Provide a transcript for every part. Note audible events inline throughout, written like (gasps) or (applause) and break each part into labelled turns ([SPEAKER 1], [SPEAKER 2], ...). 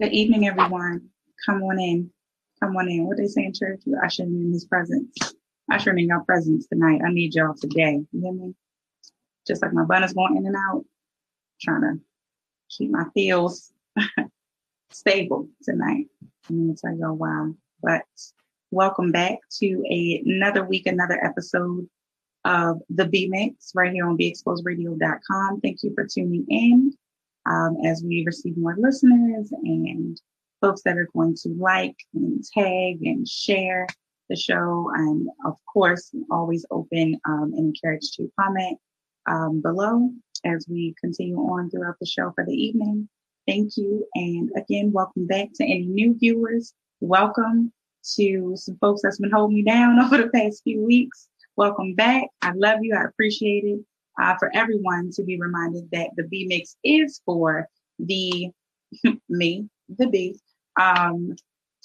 [SPEAKER 1] Good evening, everyone. Come on in. Come on in. What they say in church? You ushering in his presence. Ushering in your presence tonight. I need y'all today. You hear me? Just like my bun is going in and out. Trying to keep my feels (laughs) stable tonight. I'm gonna tell y'all why. But welcome back to a, another week, another episode of the B Mix right here on BExposedRadio.com. Thank you for tuning in um, as we receive more listeners and folks that are going to like and tag and share the show. And of course, always open um, and encouraged to comment um, below as we continue on throughout the show for the evening. Thank you. And again, welcome back to any new viewers. Welcome to some folks that's been holding me down (laughs) over the past few weeks. Welcome back. I love you. I appreciate it uh, for everyone to be reminded that the B mix is for the (laughs) me, the B. Um,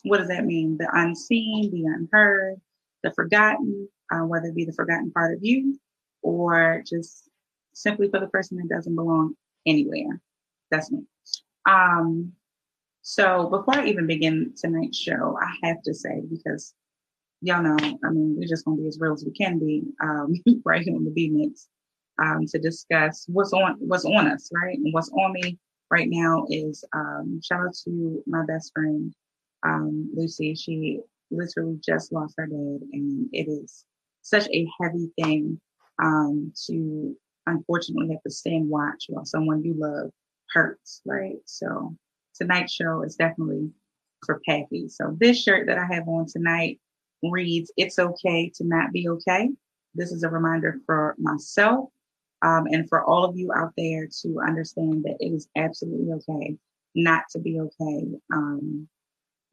[SPEAKER 1] what does that mean? The unseen, the unheard, the forgotten, uh, whether it be the forgotten part of you or just simply for the person that doesn't belong anywhere. That's me. Um, so before I even begin tonight's show, I have to say, because y'all know, I mean, we're just gonna be as real as we can be um, (laughs) right here on the B Mix um, to discuss what's on what's on us, right? And what's on me right now is um, shout out to my best friend um, Lucy. She literally just lost her dad, and it is such a heavy thing um, to unfortunately have to stay and watch while someone you love hurts, right? So tonight's show is definitely for Pappy. So this shirt that I have on tonight reads, "It's okay to not be okay." This is a reminder for myself um, and for all of you out there to understand that it is absolutely okay not to be okay. Um,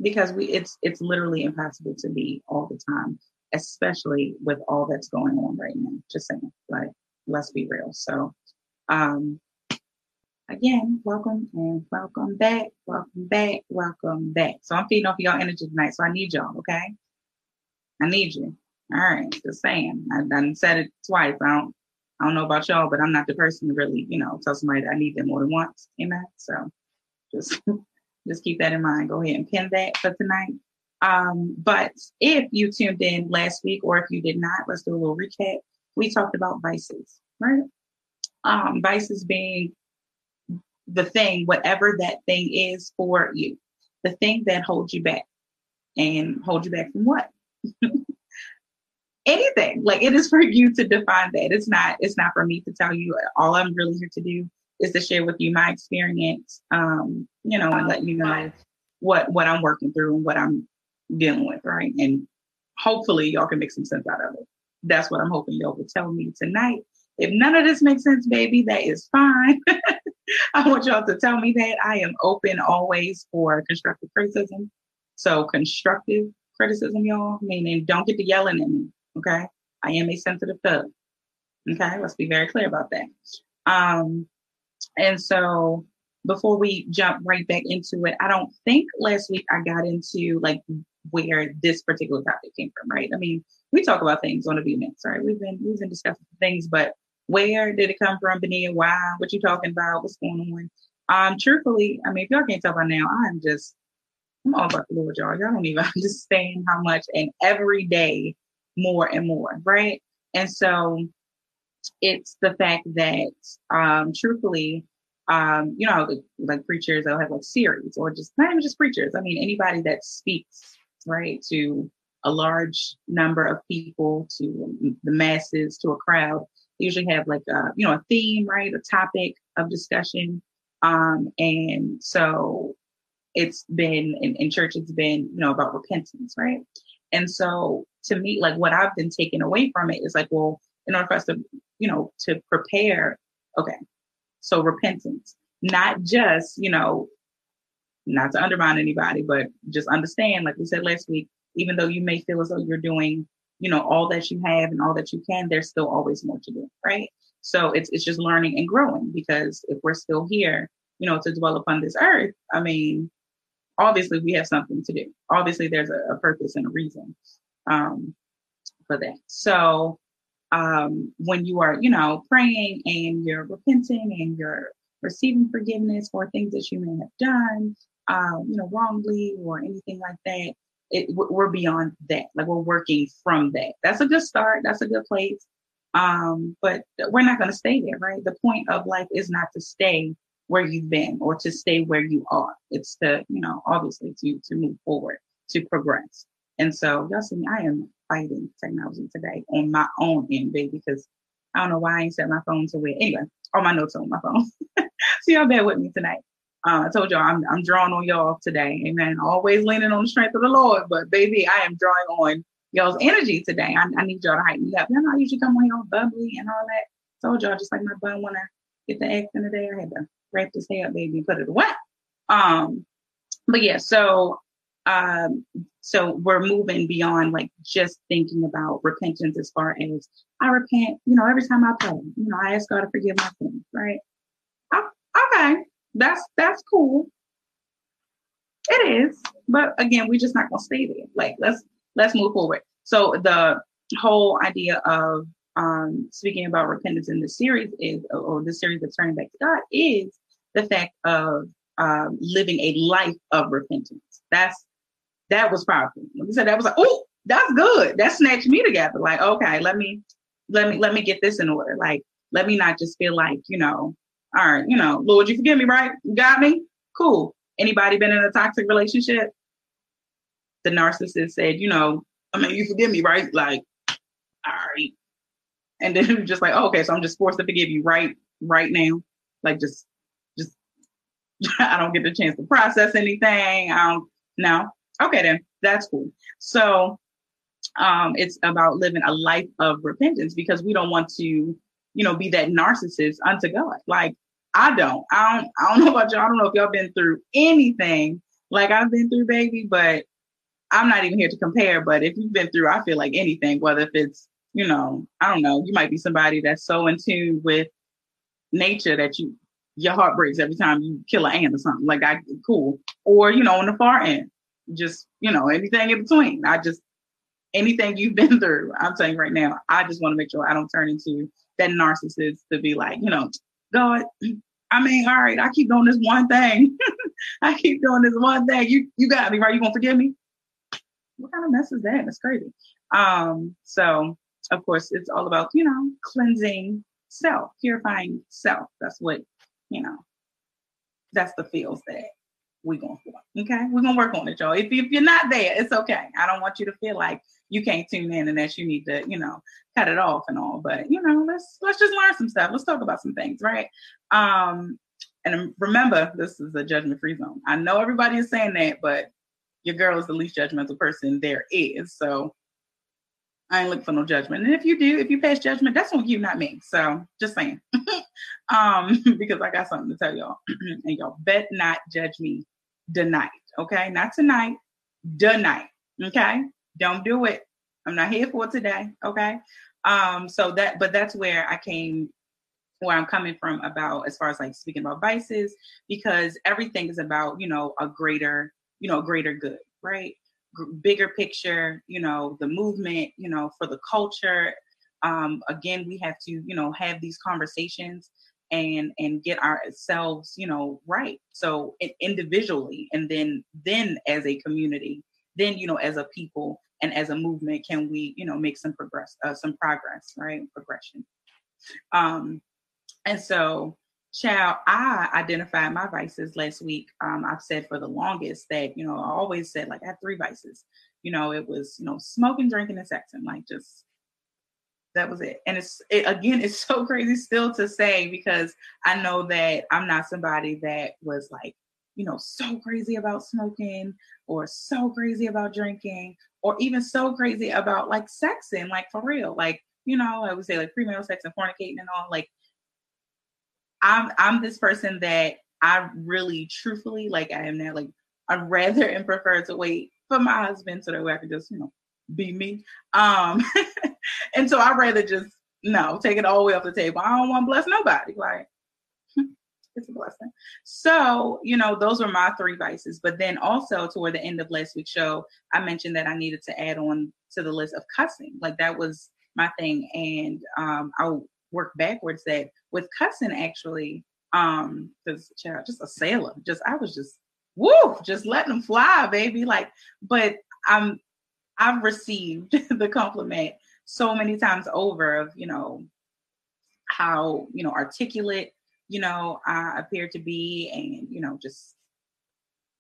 [SPEAKER 1] because we it's it's literally impossible to be all the time, especially with all that's going on right now. Just saying, like let's be real. So um again, welcome and welcome back, welcome back, welcome back. So I'm feeding off y'all energy tonight. So I need y'all, okay? I need you. All right, just saying. I done said it twice. I don't I don't know about y'all, but I'm not the person to really, you know, tell somebody that I need them more than once. Amen. So just (laughs) just keep that in mind. Go ahead and pin that for tonight. Um, but if you tuned in last week or if you did not, let's do a little recap. We talked about vices, right? Um, vices being the thing, whatever that thing is for you, the thing that holds you back. And hold you back from what? (laughs) anything. Like it is for you to define that. It's not. It's not for me to tell you. All I'm really here to do is to share with you my experience. Um, you know, and let you know what what I'm working through and what I'm dealing with, right? And hopefully y'all can make some sense out of it. That's what I'm hoping y'all will tell me tonight. If none of this makes sense, baby, that is fine. (laughs) I want y'all to tell me that I am open always for constructive criticism. So constructive criticism, y'all, meaning don't get to yelling at me. Okay. I am a sensitive thug. Okay. Let's be very clear about that. Um, and so before we jump right back into it, I don't think last week I got into like where this particular topic came from, right? I mean, we talk about things on the B mix, right? We've been we've been discussing things, but where did it come from, Benia? Why? What you talking about? What's going on? Um, truthfully, I mean, if y'all can't tell by now, I'm just I'm all about the Lord, y'all. Y'all don't even (laughs) understand how much and every day more and more, right? And so it's the fact that, um, truthfully, um, you know, like preachers, they'll have like series or just not even just preachers. I mean, anybody that speaks, right, to a large number of people, to the masses, to a crowd, they usually have like a, you know, a theme, right, a topic of discussion. Um, and so it's been in, in church, it's been, you know, about repentance, right? And so to me, like what I've been taken away from it is like, well, in order for us to, you know, to prepare, okay, so repentance, not just, you know, not to undermine anybody, but just understand, like we said last week, even though you may feel as though you're doing, you know, all that you have and all that you can, there's still always more to do, right? So it's it's just learning and growing because if we're still here, you know, to dwell upon this earth, I mean, obviously we have something to do. Obviously there's a, a purpose and a reason um, for that. So um, when you are, you know, praying and you're repenting and you're receiving forgiveness for things that you may have done, um, you know, wrongly or anything like that. It, we're beyond that. Like we're working from that. That's a good start. That's a good place. Um, but we're not going to stay there, right? The point of life is not to stay where you've been or to stay where you are. It's to, you know, obviously to to move forward, to progress. And so y'all see me, I am fighting technology today on my own end, baby, because I don't know why I ain't set my phone to where anyway, all my notes on my phone. (laughs) so y'all bear with me tonight. Uh, I told y'all I'm I'm drawing on y'all today. Amen. Always leaning on the strength of the Lord. But baby, I am drawing on y'all's energy today. I, I need y'all to hype me up. You know, I usually come on y'all bubbly and all that. Told y'all just like my bun wanna get the eggs in the day. I had to wrap this hair up, baby, and put it away. Um, but yeah, so um, so we're moving beyond like just thinking about repentance as far as I repent, you know, every time I pray, you know, I ask God to forgive my sins, right? okay, that's that's cool. It is, but again, we're just not gonna stay there. Like let's let's move forward. So the whole idea of um, speaking about repentance in this series is, or the series of turning back to God is the fact of um, living a life of repentance. That's that was powerful. We said that was like, oh, that's good. That snatched me together. Like, okay, let me let me let me get this in order. Like, let me not just feel like, you know, all right, you know, Lord, you forgive me, right? You got me? Cool. Anybody been in a toxic relationship? The narcissist said, you know, I mean, you forgive me, right? Like, all right. And then (laughs) just like, oh, okay, so I'm just forced to forgive you right right now. Like just (laughs) I don't get the chance to process anything. I don't no. Okay then. That's cool. So um it's about living a life of repentance because we don't want to, you know, be that narcissist unto God. Like I don't. I don't I don't (laughs) know about y'all. I don't know if y'all been through anything like I've been through, baby, but I'm not even here to compare, but if you've been through, I feel like anything, whether if it's, you know, I don't know, you might be somebody that's so in tune with nature that you your heart breaks every time you kill an ant or something. Like I cool. Or, you know, on the far end, just, you know, anything in between. I just anything you've (laughs) been through, I'm saying right now, I just want to make sure I don't turn into that narcissist to be like, you know, God, I mean, all right, I keep doing this one thing. (laughs) I keep doing this one thing. You you got me, right? You gonna forgive me? what kind of mess is that? It's crazy. Um, so of course it's all about, you know, cleansing self, purifying self. That's what, you know, that's the feels that we're going for. Okay. We're gonna work on it, y'all. If, if you're not there, it's okay. I don't want you to feel like you can't tune in and that you need to, you know, cut it off and all. But you know, let's let's just learn some stuff. Let's talk about some things, right? Um, and remember, this is a judgment-free zone. I know everybody is saying that, but your girl is the least judgmental person there is. So I ain't looking for no judgment. And if you do, if you pass judgment, that's on you, not me. So just saying. (laughs) um, (laughs) because I got something to tell y'all. (clears throat) and y'all bet not judge me tonight. Okay. Not tonight, tonight. Okay. Don't do it. I'm not here for today. Okay. Um, so that but that's where I came where I'm coming from about as far as like speaking about vices, because everything is about, you know, a greater you know, a greater good, right? Bigger picture, you know, the movement, you know, for the culture. Um, again, we have to, you know, have these conversations and and get ourselves, you know, right. So individually, and then then as a community, then you know, as a people and as a movement, can we, you know, make some progress, uh, some progress, right? Progression. Um, and so Child, I identified my vices last week. Um, I've said for the longest that, you know, I always said like I had three vices. You know, it was, you know, smoking, drinking, and sexing. Like just that was it. And it's it, again, it's so (laughs) crazy still to say because I know that I'm not somebody that was like, you know, so crazy about smoking or so crazy about drinking or even so crazy about like sexing, like for real. Like, you know, I would say like premarital sex and fornicating and all. Like I'm I'm this person that I really truthfully like I am now like I'd rather and prefer to wait for my husband so that way I can just, you know, be me. Um (laughs) and so I'd rather just no, take it all the way off the table. I don't want to bless nobody. Like (laughs) it's a blessing. So, you know, those were my three vices. But then also toward the end of last week's show, I mentioned that I needed to add on to the list of cussing. Like that was my thing. And um I work backwards that with cussing actually, um, because child, just a sailor, just I was just woo, just letting them fly, baby. Like, but I'm I've received (laughs) the compliment so many times over of, you know, how, you know, articulate, you know, I appear to be and, you know, just,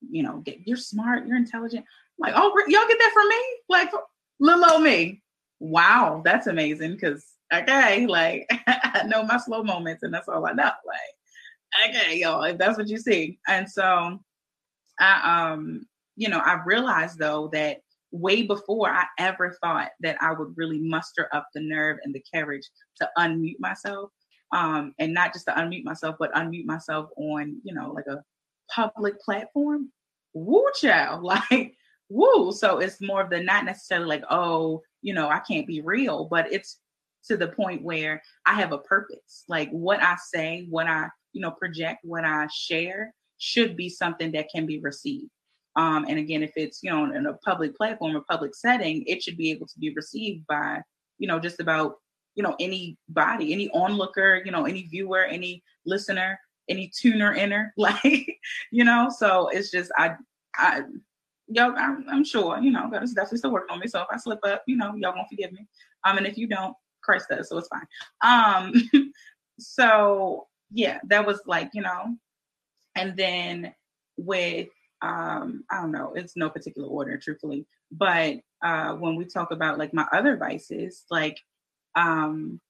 [SPEAKER 1] you know, get you're smart, you're intelligent. I'm like, oh, y'all get that from me? Like little old me. Wow, that's amazing. Cause okay, like (laughs) I know my slow moments and that's all I know. Like, okay, y'all, if that's what you see. And so I um, you know, I realized though that way before I ever thought that I would really muster up the nerve and the courage to unmute myself. Um, and not just to unmute myself, but unmute myself on, you know, like a public platform. Woo child, (laughs) like woo. So it's more of the not necessarily like, oh, you know, I can't be real, but it's to the point where I have a purpose. Like what I say, what I, you know, project, what I share should be something that can be received. Um, and again, if it's you know in a public platform or public setting, it should be able to be received by you know just about you know anybody, any onlooker, you know any viewer, any listener, any tuner inner, (laughs) like you know. So it's just I I y'all I'm, I'm sure you know God is definitely still working on me. So if I slip up, you know y'all won't forgive me. Um, and if you don't, Christ does, so it's fine. Um, (laughs) so yeah, that was like you know, and then with um, I don't know, it's no particular order, truthfully. But uh, when we talk about like my other vices, like, um,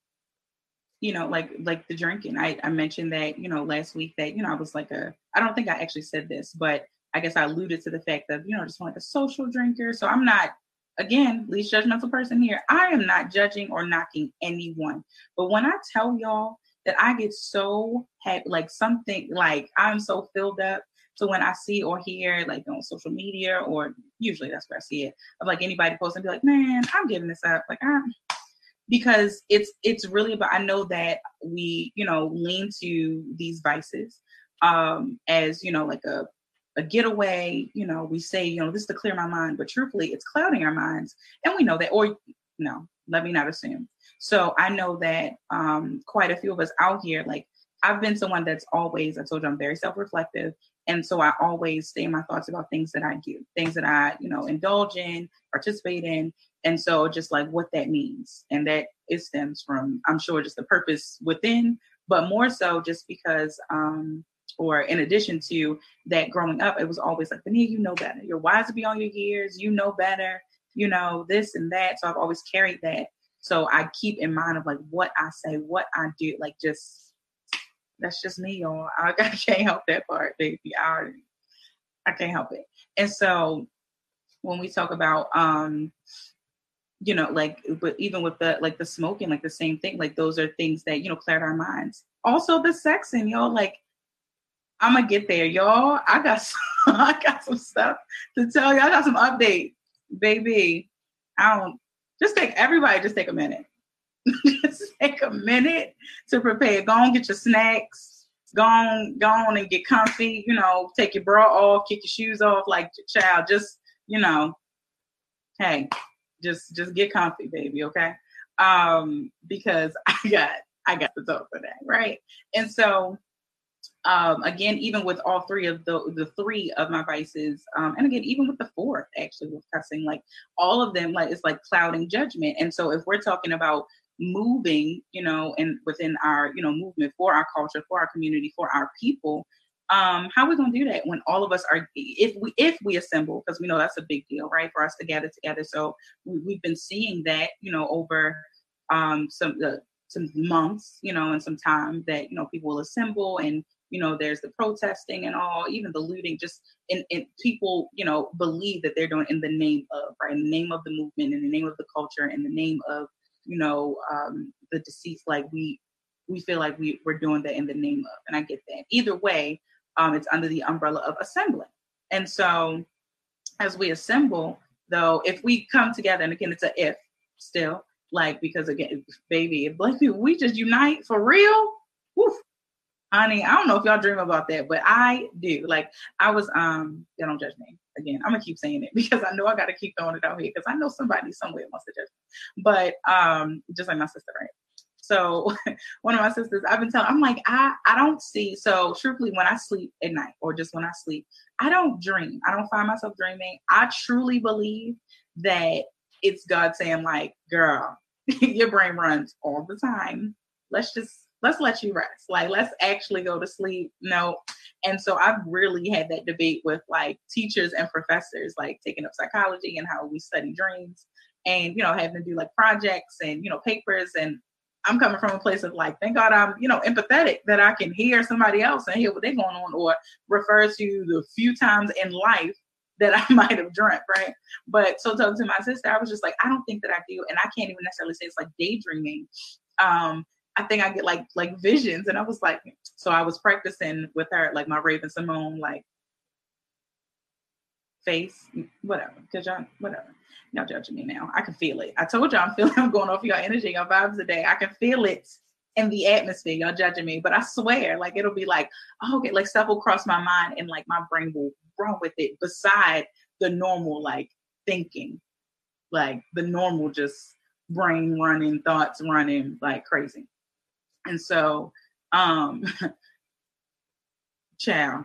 [SPEAKER 1] you know, like like the drinking, I, I mentioned that you know last week that you know I was like a, I don't think I actually said this, but I guess I alluded to the fact that you know just like a social drinker. So I'm not again least judgmental person here. I am not judging or knocking anyone, but when I tell y'all that I get so happy, like something like I'm so filled up so when I see or hear like on social media or usually that's where I see it of like anybody posting, be like, man, I'm giving this up. Like I'm because it's it's really about I know that we, you know, lean to these vices um as, you know, like a a getaway, you know, we say, you know, this is to clear my mind, but truthfully it's clouding our minds. And we know that, or no, let me not assume. So I know that um quite a few of us out here, like I've been someone that's always, I told you I'm very self-reflective. And so I always stay in my thoughts about things that I do, things that I, you know, indulge in, participate in. And so just like what that means. And that it stems from, I'm sure, just the purpose within, but more so just because, um, or in addition to that growing up, it was always like, Benia, you know better. You're wise to be on your years, you know better, you know, this and that. So I've always carried that. So I keep in mind of like what I say, what I do, like just that's just me, y'all. I, (laughs) I can't help that part, baby. I I can't help it. And so when we talk about um you know like but even with the like the smoking like the same thing like those are things that you know cleared our minds also the sexing y'all like i'm gonna get there y'all i got (laughs) some, i got some stuff to tell you i got some updates baby i don't just take everybody just take a minute (laughs) just take a minute to prepare. Go on, get your snacks. Go on, go on and get comfy. You know, take your bra off, kick your shoes off. Like child, just you know, hey, just just get comfy, baby. Okay, um, because (laughs) I got I got the talk for that, right? And so um, again, even with all three of the the three of my vices, um, and again, even with the fourth, actually with cussing, like all of them, like it's like clouding judgment. And so, if we're talking about moving, you know, and within our, you know, movement for our culture, for our community, for our people, um, how are we gonna do that when all of us are if we if we assemble, because we know that's a big deal, right? For us to gather together. So we, have been seeing that, you know, over um some uh, some months, you know, and some time that, you know, people will assemble and you know there's the protesting and all even the looting just in, in people you know believe that they're doing in the name of right in the name of the movement in the name of the culture in the name of you know, um, the deceased, like we we feel like we, we're doing that in the name of. And I get that. Either way, um, it's under the umbrella of assembling. And so as we assemble, though, if we come together, and again, it's a if still, like, because again, baby, if black people, we just unite for real, woof, honey, I don't know if y'all dream about that, but I do. Like, I was, um, they don't judge me again, I'm gonna keep saying it (laughs) because I know I gotta keep throwing it out here because I know somebody somewhere wants to judge me. But um, just like my sister, right? So (laughs) one of my sisters, I've been telling, I'm like, I, I don't see. So truthfully, when I sleep at night or just when I sleep, I don't dream. I don't find myself dreaming. I truly believe that it's God saying, like, girl, (laughs) your brain runs all the time. Let's just let's let you rest. Like, let's actually go to sleep. No. And so I've really had that debate with like teachers and professors, like taking up psychology and how we study dreams and, you know, having to do like projects and, you know, papers. And I'm coming from a place of like, thank God I'm, you know, empathetic that I can hear somebody else and hear what they're going on or refer to the few times in life that (laughs) I might have dreamt, right? But so talking to my sister, I was just like, I don't think that I do, and I can't even necessarily say it's like daydreaming. Um, I think I get like like visions, and I was like, so I was practicing with her like my Raven-Symoné like face, whatever, because y'all whatever. Y'all judging me now. I can feel it. I told y'all I'm feeling (laughs) I'm going off your energy, your vibes today. I can feel it in the atmosphere. Y'all judging me, but I swear, like it'll be like, oh, okay, like stuff will cross my mind, and like my brain will run with it beside the normal like thinking, like the normal just brain running, thoughts running like crazy. And so, um, (laughs) chow,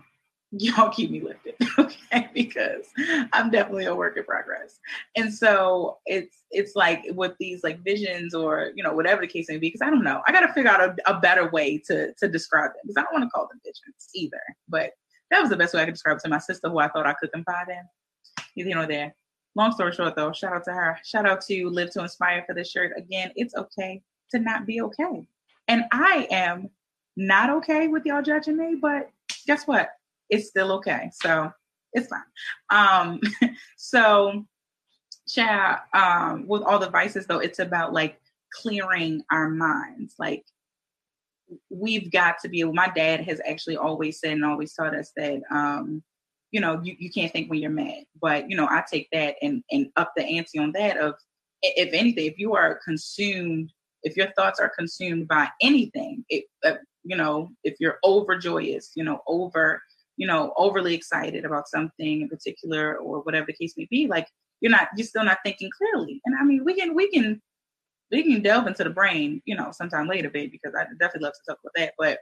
[SPEAKER 1] y'all keep me lifted, (laughs) okay? Because I'm definitely a work in progress. And so it's it's like with these like visions or you know whatever the case may be. Because I don't know, I got to figure out a, a, better way to to describe them because I don't want to call them visions either. But that was the best way I could describe to my sister, who I thought I could confide in. You know, there. Long story short, though, shout out to her. Shout out to Live to Inspire for this shirt. Again, it's okay to not be okay. And I am not okay with y'all judging me, but guess what? It's still okay. So it's fine. Um, (laughs) so yeah, um, with all the vices though, it's about like clearing our minds. Like we've got to be able, my dad has actually always said and always taught us that um, you know, you, you can't think when you're mad. But you know, I take that and and up the ante on that of if anything, if you are consumed if your thoughts are consumed by anything, it, uh, you know, if you're overjoyous, you know, over, you know, overly excited about something in particular or whatever the case may be, like you're not, you're still not thinking clearly. And I mean, we can, we can, we can delve into the brain, you know, sometime later, babe, because I definitely love to talk about that. But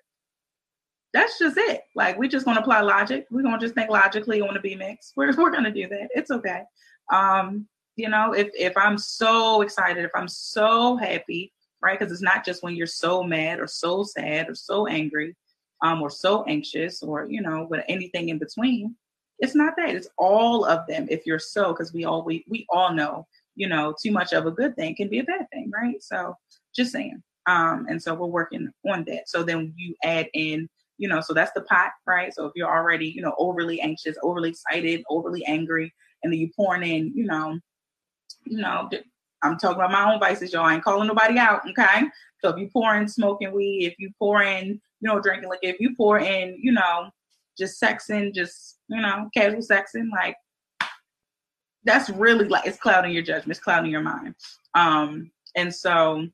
[SPEAKER 1] that's just it. Like we just gonna apply logic. We're gonna just think logically on the B mix. (laughs) We're we're gonna do that. It's okay. Um, you know, if if I'm so excited, if I'm so happy, right? Because it's not just when you're so mad or so sad or so angry um, or so anxious or, you know, with anything in between. It's not that. It's all of them if you're so, because we all we, we all know, you know, too much of a good thing can be a bad thing, right? So just saying. Um, and so we're working on that. So then you add in, you know, so that's the pot, right? So if you're already, you know, overly anxious, overly excited, overly angry, and then you pouring in, you know, you know, I'm talking about my own vices, y'all. I ain't calling nobody out, okay? So if you pour in smoking weed, if you pour in, you know, drinking like if you pour in, you know, just sexing, just, you know, casual sexing, like that's really like it's clouding your judgment, it's clouding your mind. Um, and so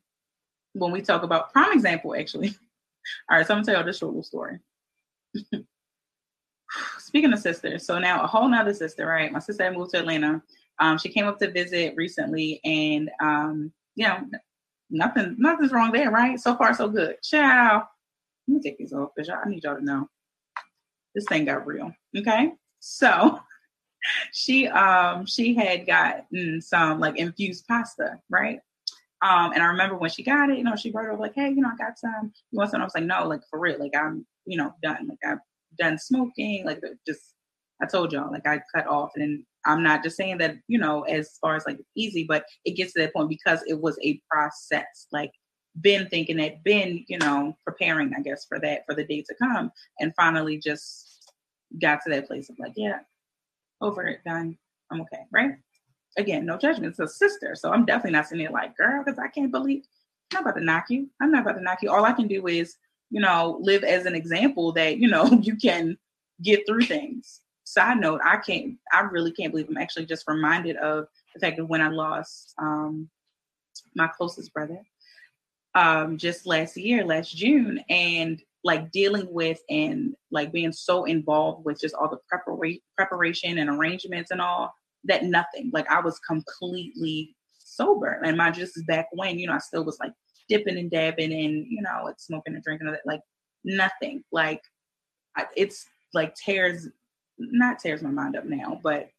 [SPEAKER 1] when we talk about prime example, actually, (laughs) all right, so I'm gonna tell you this short little story. (laughs) Speaking of sisters, so now a whole nother sister, right? My sister moved to Atlanta um, she came up to visit recently, and um, you know, nothing, nothing's wrong there, right? So far, so good. Ciao. Let me take these off because I need y'all to know this thing got real. Okay, so (laughs) she um she had gotten some like infused pasta, right? Um, and I remember when she got it, you know, she brought it over like, hey, you know, I got some. You want some? I was like, no, like for real, like I'm, you know, done. Like I've done smoking, like just I told y'all, like I cut off and I'm not just saying that, you know, as far as like easy, but it gets to that point because it was a process. Like been thinking that, been, you know, preparing, I guess, for that, for the day to come. And finally just got to that place of like, yeah, over it, done. I'm okay, right? Again, no judgment. It's a sister. So I'm definitely not sitting there like, girl, because I can't believe I'm not about to knock you. I'm not about to knock you. All I can do is, you know, live as an example that, you know, (laughs) you can get through things side note, I can't, I really can't believe I'm actually just reminded of the fact that when I lost um, my closest brother um, just last year, last June, and like dealing with and like being so involved with just all the prepara- preparation and arrangements and all that nothing, like I was completely sober. And my just back when, you know, I still was like dipping and dabbing and you know, like smoking and drinking, like nothing. Like it's like tears, not tears my mind up now, but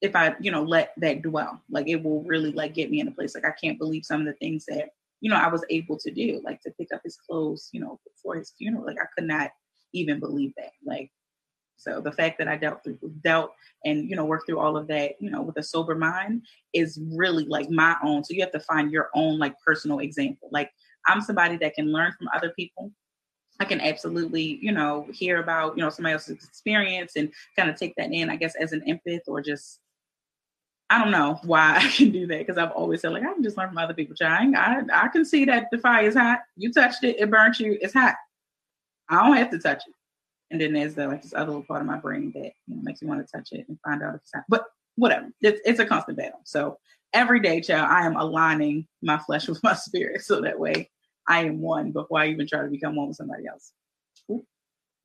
[SPEAKER 1] if I, you know, let that dwell, like it will really like get me in a place. Like I can't believe some of the things that, you know, I was able to do, like to pick up his clothes, you know, before his funeral. Like I could not even believe that. Like, so the fact that I dealt through dealt and you know work through all of that, you know, with a sober mind is really like my own. So you have to find your own like personal example. Like I'm somebody that can learn from other people. I can absolutely, you know, hear about, you know, somebody else's experience and kind of take that in, I guess, as an empath or just I don't know why (laughs) I can do that because I've always said like I can just learn from other people. Trying, I I can see that the fire is hot. You touched it, it burnt you. It's hot. I don't have to touch it. And then there's the, like this other little part of my brain that you know, makes me want to touch it and find out if it's hot. But whatever, it's it's a constant battle. So every day, child, I am aligning my flesh (laughs) with my spirit so that way I am one before I even try to become one with somebody else. Ooh,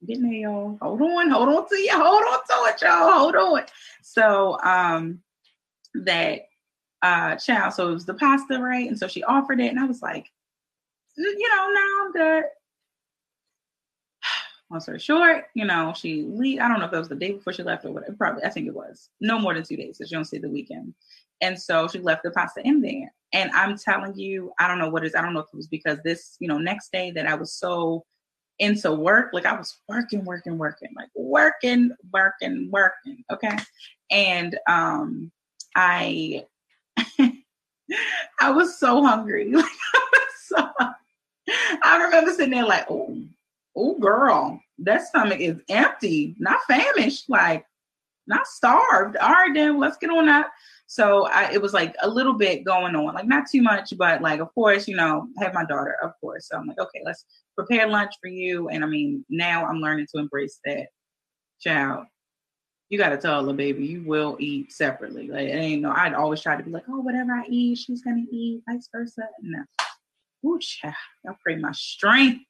[SPEAKER 1] getting there, y'all. Hold on, hold on to you, hold on to it, y'all. Hold on. So um that uh child, so it was the pasta, right? And so she offered it, and I was like, you know, no, I'm good. (sighs) Long story short, you know, she leave. I don't know if that was the day before she left or whatever. Probably, I think it was no more than two days, because you don't see the weekend. And so she left the pasta in there. And I'm telling you, I don't know what it is. I don't know if it was because this, you know, next day that I was so into work, like I was working, working, working, like working, working, working. Okay. And um I (laughs) (laughs) I was so hungry. I was so I remember sitting there like, oh, oh girl, that stomach is empty, not famished, like not starved. All right, then let's get on that. So I, it was like a little bit going on, like not too much, but like of course, you know, have my daughter, of course. So I'm like, okay, let's prepare lunch for you. And I mean, now I'm learning to embrace that. Child, you got to tell the baby you will eat separately. Like it ain't no. I'd always try to be like, oh, whatever I eat, she's gonna eat, vice versa. No, ooh, child, I pray my strength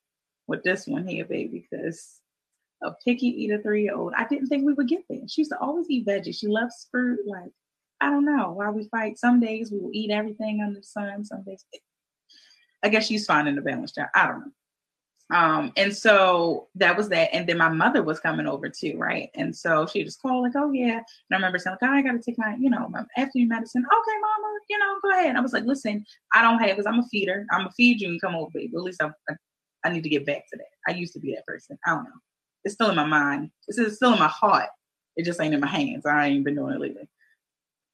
[SPEAKER 1] with this one here, baby, because a picky eater three year old. I didn't think we would get there. She used to always eat veggies. She loves fruit. Like I don't know why we fight. Some days we will eat everything under the sun. Some days, I guess she's finding the balance. Child. I don't know. Um, and so that was that. And then my mother was coming over too, right? And so she just called, like, oh yeah. And I remember saying, like, oh, I gotta take my, you know, my afternoon medicine. Okay, mama, you know, go ahead. And I was like, listen, I don't have because I'm a feeder. I'm a feed you and come over, baby. At least I, I, I need to get back to that. I used to be that person. I don't know. It's still in my mind. It's still in my heart. It just ain't in my hands. I ain't been doing it lately.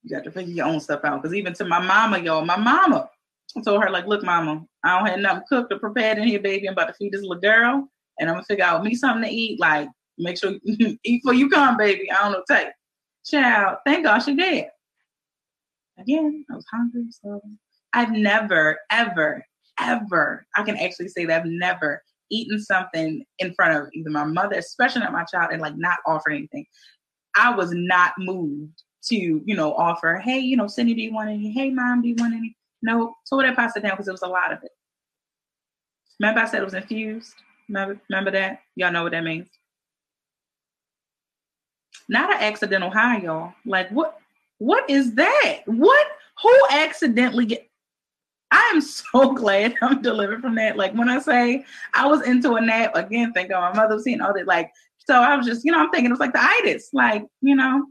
[SPEAKER 1] You got to figure your own stuff out. Because even to my mama, y'all, my mama, I told her, like, look, mama, I don't have nothing cooked or prepared in here, baby. I'm about to feed this little girl, and I'm gonna figure out me something to eat. Like, make sure you (laughs) eat before you come, baby. I don't know, take. Child, thank God she did. Again, I was hungry, so I've never, ever, ever, I can actually say that I've never eaten something in front of either my mother, especially not my child, and like not offer anything. I was not moved to, you know, offer, hey, you know, Cindy, do you want any? Hey, mom, do you want any? No, tore that pasta down because it was a lot of it. Remember I said it was infused? Remember, remember that? Y'all know what that means? Not an accidental high, y'all. Like what what is that? What who accidentally get I am so (laughs) glad I'm delivered from that. Like when I say I was into a nap, again, think of my mother seeing all that. Like, so I was just, you know, I'm thinking it was like the itis. Like, you know,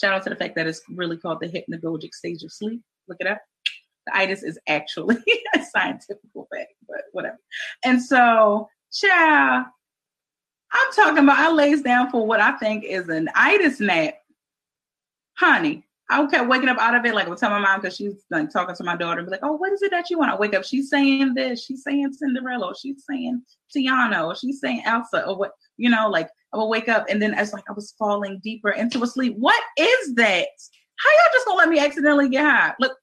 [SPEAKER 1] shout out to the fact that it's really called the hypnagogic stage of sleep. Look it up the itis is actually (laughs) a scientific fact, but whatever. And so, child, I'm talking about I lays down for what I think is an itis nap. Honey, I kept waking up out of it. Like I would tell my mom because she's like talking to my daughter and be like, "Oh, what is it that you want?" I wake up, she's saying this, she's saying Cinderella, she's saying Tiana, she's saying Elsa, or what you know. Like I would wake up and then it's like I was falling deeper into a sleep. What is that? How y'all just gonna let me accidentally get high? Look,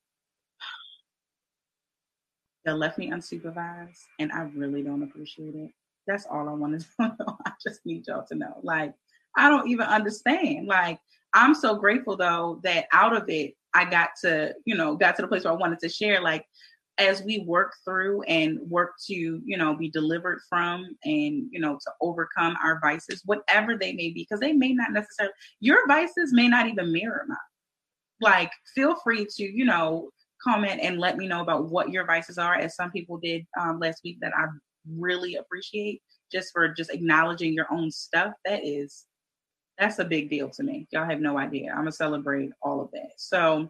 [SPEAKER 1] (sighs) that left me unsupervised and I really don't appreciate it. That's all I want to (laughs) know. I just need y'all to know. Like, I don't even understand. Like, I'm so grateful though that out of it, I got to, you know, got to the place where I wanted to share. Like, as we work through and work to, you know, be delivered from and, you know, to overcome our vices, whatever they may be, because they may not necessarily, your vices may not even mirror mine. Like, feel free to, you know, comment and let me know about what your vices are, as some people did um, last week that I really appreciate just for just acknowledging your own stuff. That is, that's a big deal to me. Y'all have no idea. I'm gonna celebrate all of that. So,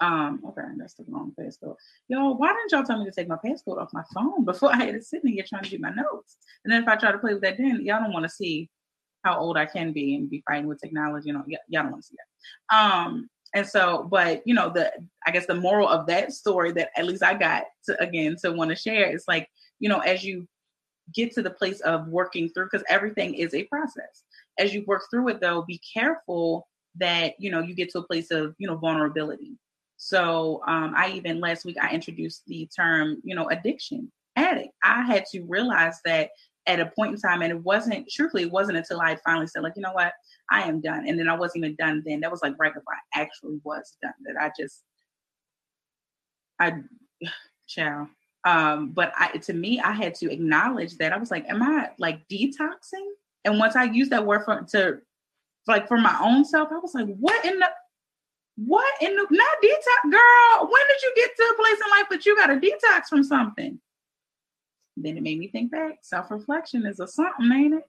[SPEAKER 1] um, okay, that's the wrong passcode. Yo, why didn't y'all tell me to take my passcode off my phone before (laughs) I had it sitting here trying to do my notes? And then if I try to play with that, then y'all don't want to see how old I can be and be fighting with technology. You know, y- y'all don't want to see that. Um, and so, but you know, the I guess the moral of that story that at least I got to again to want to share is like, you know, as you get to the place of working through, because everything is a process. As you work through it, though, be careful that you know you get to a place of you know vulnerability. So um, I even last week I introduced the term you know addiction addict. I had to realize that at a point in time, and it wasn't truthfully, it wasn't until I finally said like, you know what, I am done. And then I wasn't even done then. That was like right before I actually was done. That I just, I, (sighs) chow. Um, but I, to me, I had to acknowledge that I was like, am I like detoxing? And once I used that word for to, like for my own self, I was like, what in the, what in the not detox, girl? When did you get to a place in life that you got to detox from something? Then it made me think back. Self reflection is a something, ain't it?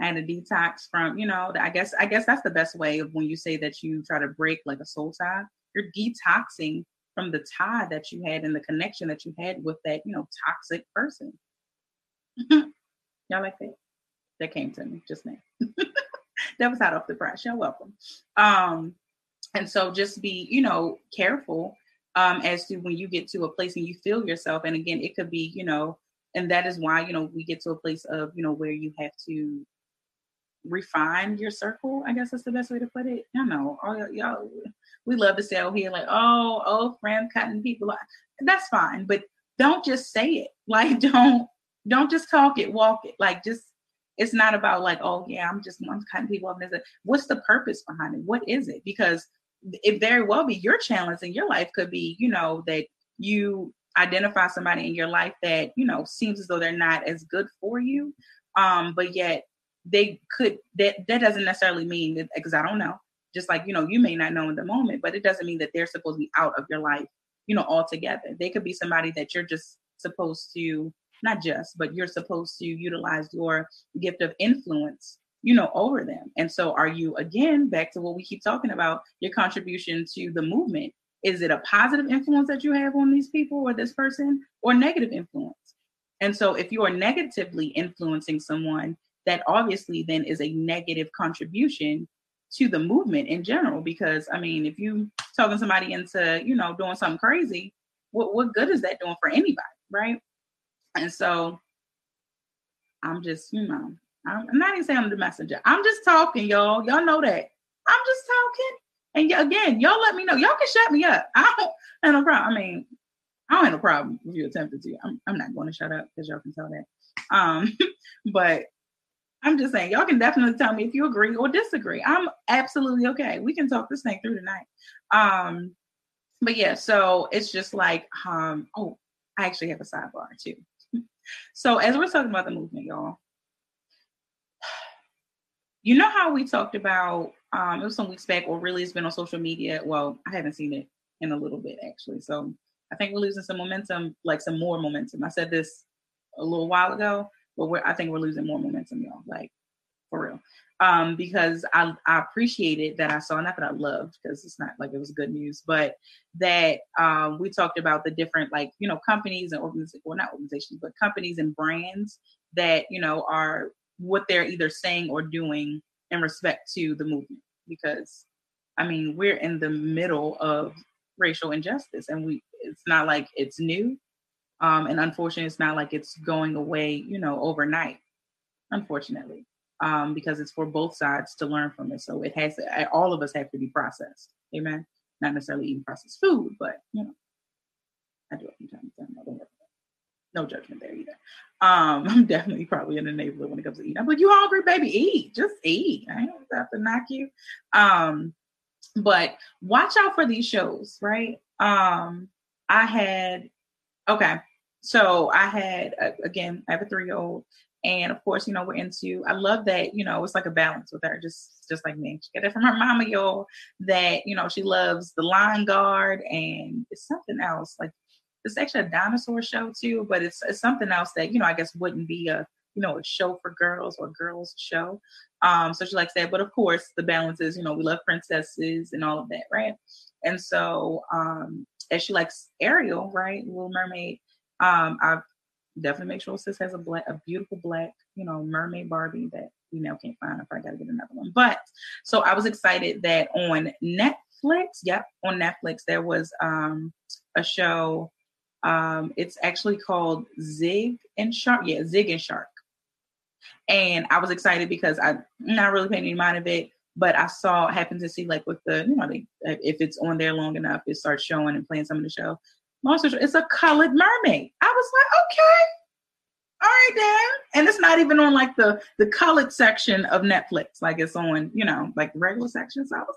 [SPEAKER 1] I had a detox from, you know, I guess I guess that's the best way of when you say that you try to break like a soul tie. You're detoxing from the tie that you had and the connection that you had with that, you know, toxic person. (laughs) Y'all like that? That came to me just now. (laughs) that was out off the press. You're welcome. Um, and so just be, you know, careful um as to when you get to a place and you feel yourself. And again, it could be, you know, and that is why, you know, we get to a place of, you know, where you have to refine your circle. I guess that's the best way to put it. I know all y'all, y'all we love to say out here like, oh, oh, friend cutting people. That's fine, but don't just say it. (laughs) Like, don't don't just talk it, walk it. Like, just it's not about like, oh yeah, I'm just I'm cutting people off. What's the purpose behind it? What is it? Because it very well be your challenge in your life could be, you know, that you identify somebody in your life that you know seems as though they're not as good for you um but yet they could that that doesn't necessarily mean that because i don't know. Just like you know you may not know in the moment but it doesn't mean that they're supposed to be out of your life you know altogether. They could be somebody that you're just supposed to not just but you're supposed to utilize your gift of influence you know over them. And so are you again back to what we keep talking about your contribution to the movement? Is it a positive influence that you have on these people or this person or negative influence? And so if you are negatively influencing someone that obviously then is a negative contribution to the movement in general because i mean if you talking somebody into you know doing something crazy what, what good is that doing for anybody right? And so i'm just you know i'm, not even saying i'm the messenger. I'm just talking y'all. Y'all know that. I'm just talking. And again y'all let me know. Y'all can shut me up. (laughs) I don't have no problem. I mean i don't have no problem if you attempted to. I'm, I'm not going to shut up because y'all can tell that. Um (laughs) but I'm just saying, y'all can definitely tell me if you agree or disagree. I'm absolutely okay. We can talk this thing through tonight. Um, but yeah, so it's just like, um, oh, I actually have a sidebar too. (laughs) so as we're talking about the movement, y'all, you know how we talked about um, it was some weeks back, or really it's been on social media. Well, I haven't seen it in a little bit actually. So I think we're losing some momentum, like some more momentum. I said this a little while ago but we're, I think we're losing more momentum, y'all. Like for real. Um, because I, I appreciated that I saw, not that I loved, because it's not like it was good news, but that um, we talked about the different, like, you know, companies and organizations, well, not organizations, but companies and brands that, you know, are what they're either saying or doing in respect to the movement. Because, I mean, we're in the middle of racial injustice and we, it's not like it's new. Um, and unfortunately, it's not like it's going away, you know, overnight, unfortunately, um, because it's for both sides to learn from it. So it has to, all of us have to be processed. Amen. Not necessarily eating processed food, but, you know, I do it time. No judgment there either. Um, (laughs) I'm definitely probably the neighborhood when it comes to eating. I'm like, you hungry, baby? Eat. Just eat. I don't have to knock you. Um, but watch out for these shows, right? Um, I had okay so I had again, I have a three year old, And of course, you know, we're into, I love that, you know, it's like a balance with her, just just like me. She got it from her mama, y'all, that, you know, she loves the Lion Guard and it's something else. Like it's actually a dinosaur show too, but it's, it's something else that, you know, I guess wouldn't be a, you know, a show for girls or girls show. Um, so she likes that. But of course, the balance is, you know, we love princesses and all of that, right? And so, um, as she likes Ariel, right, Little Mermaid, um, I've definitely make sure sis has a black, a beautiful black, you know, mermaid Barbie that we now can't find. I probably gotta get another one. But so I was excited that on Netflix, yep, on Netflix there was um a show. Um, it's actually called Zig and Sharko. Yeah, Zig and Sharko. And I was excited because I'm not really paying any mind of it, but I saw happened to see like with the you know they, if it's on there long enough, it starts showing and playing some of the show. It's a colored mermaid. I was like, okay, all right then. And it's not even on like the the colored section of Netflix, like it's on you know like regular sections. I was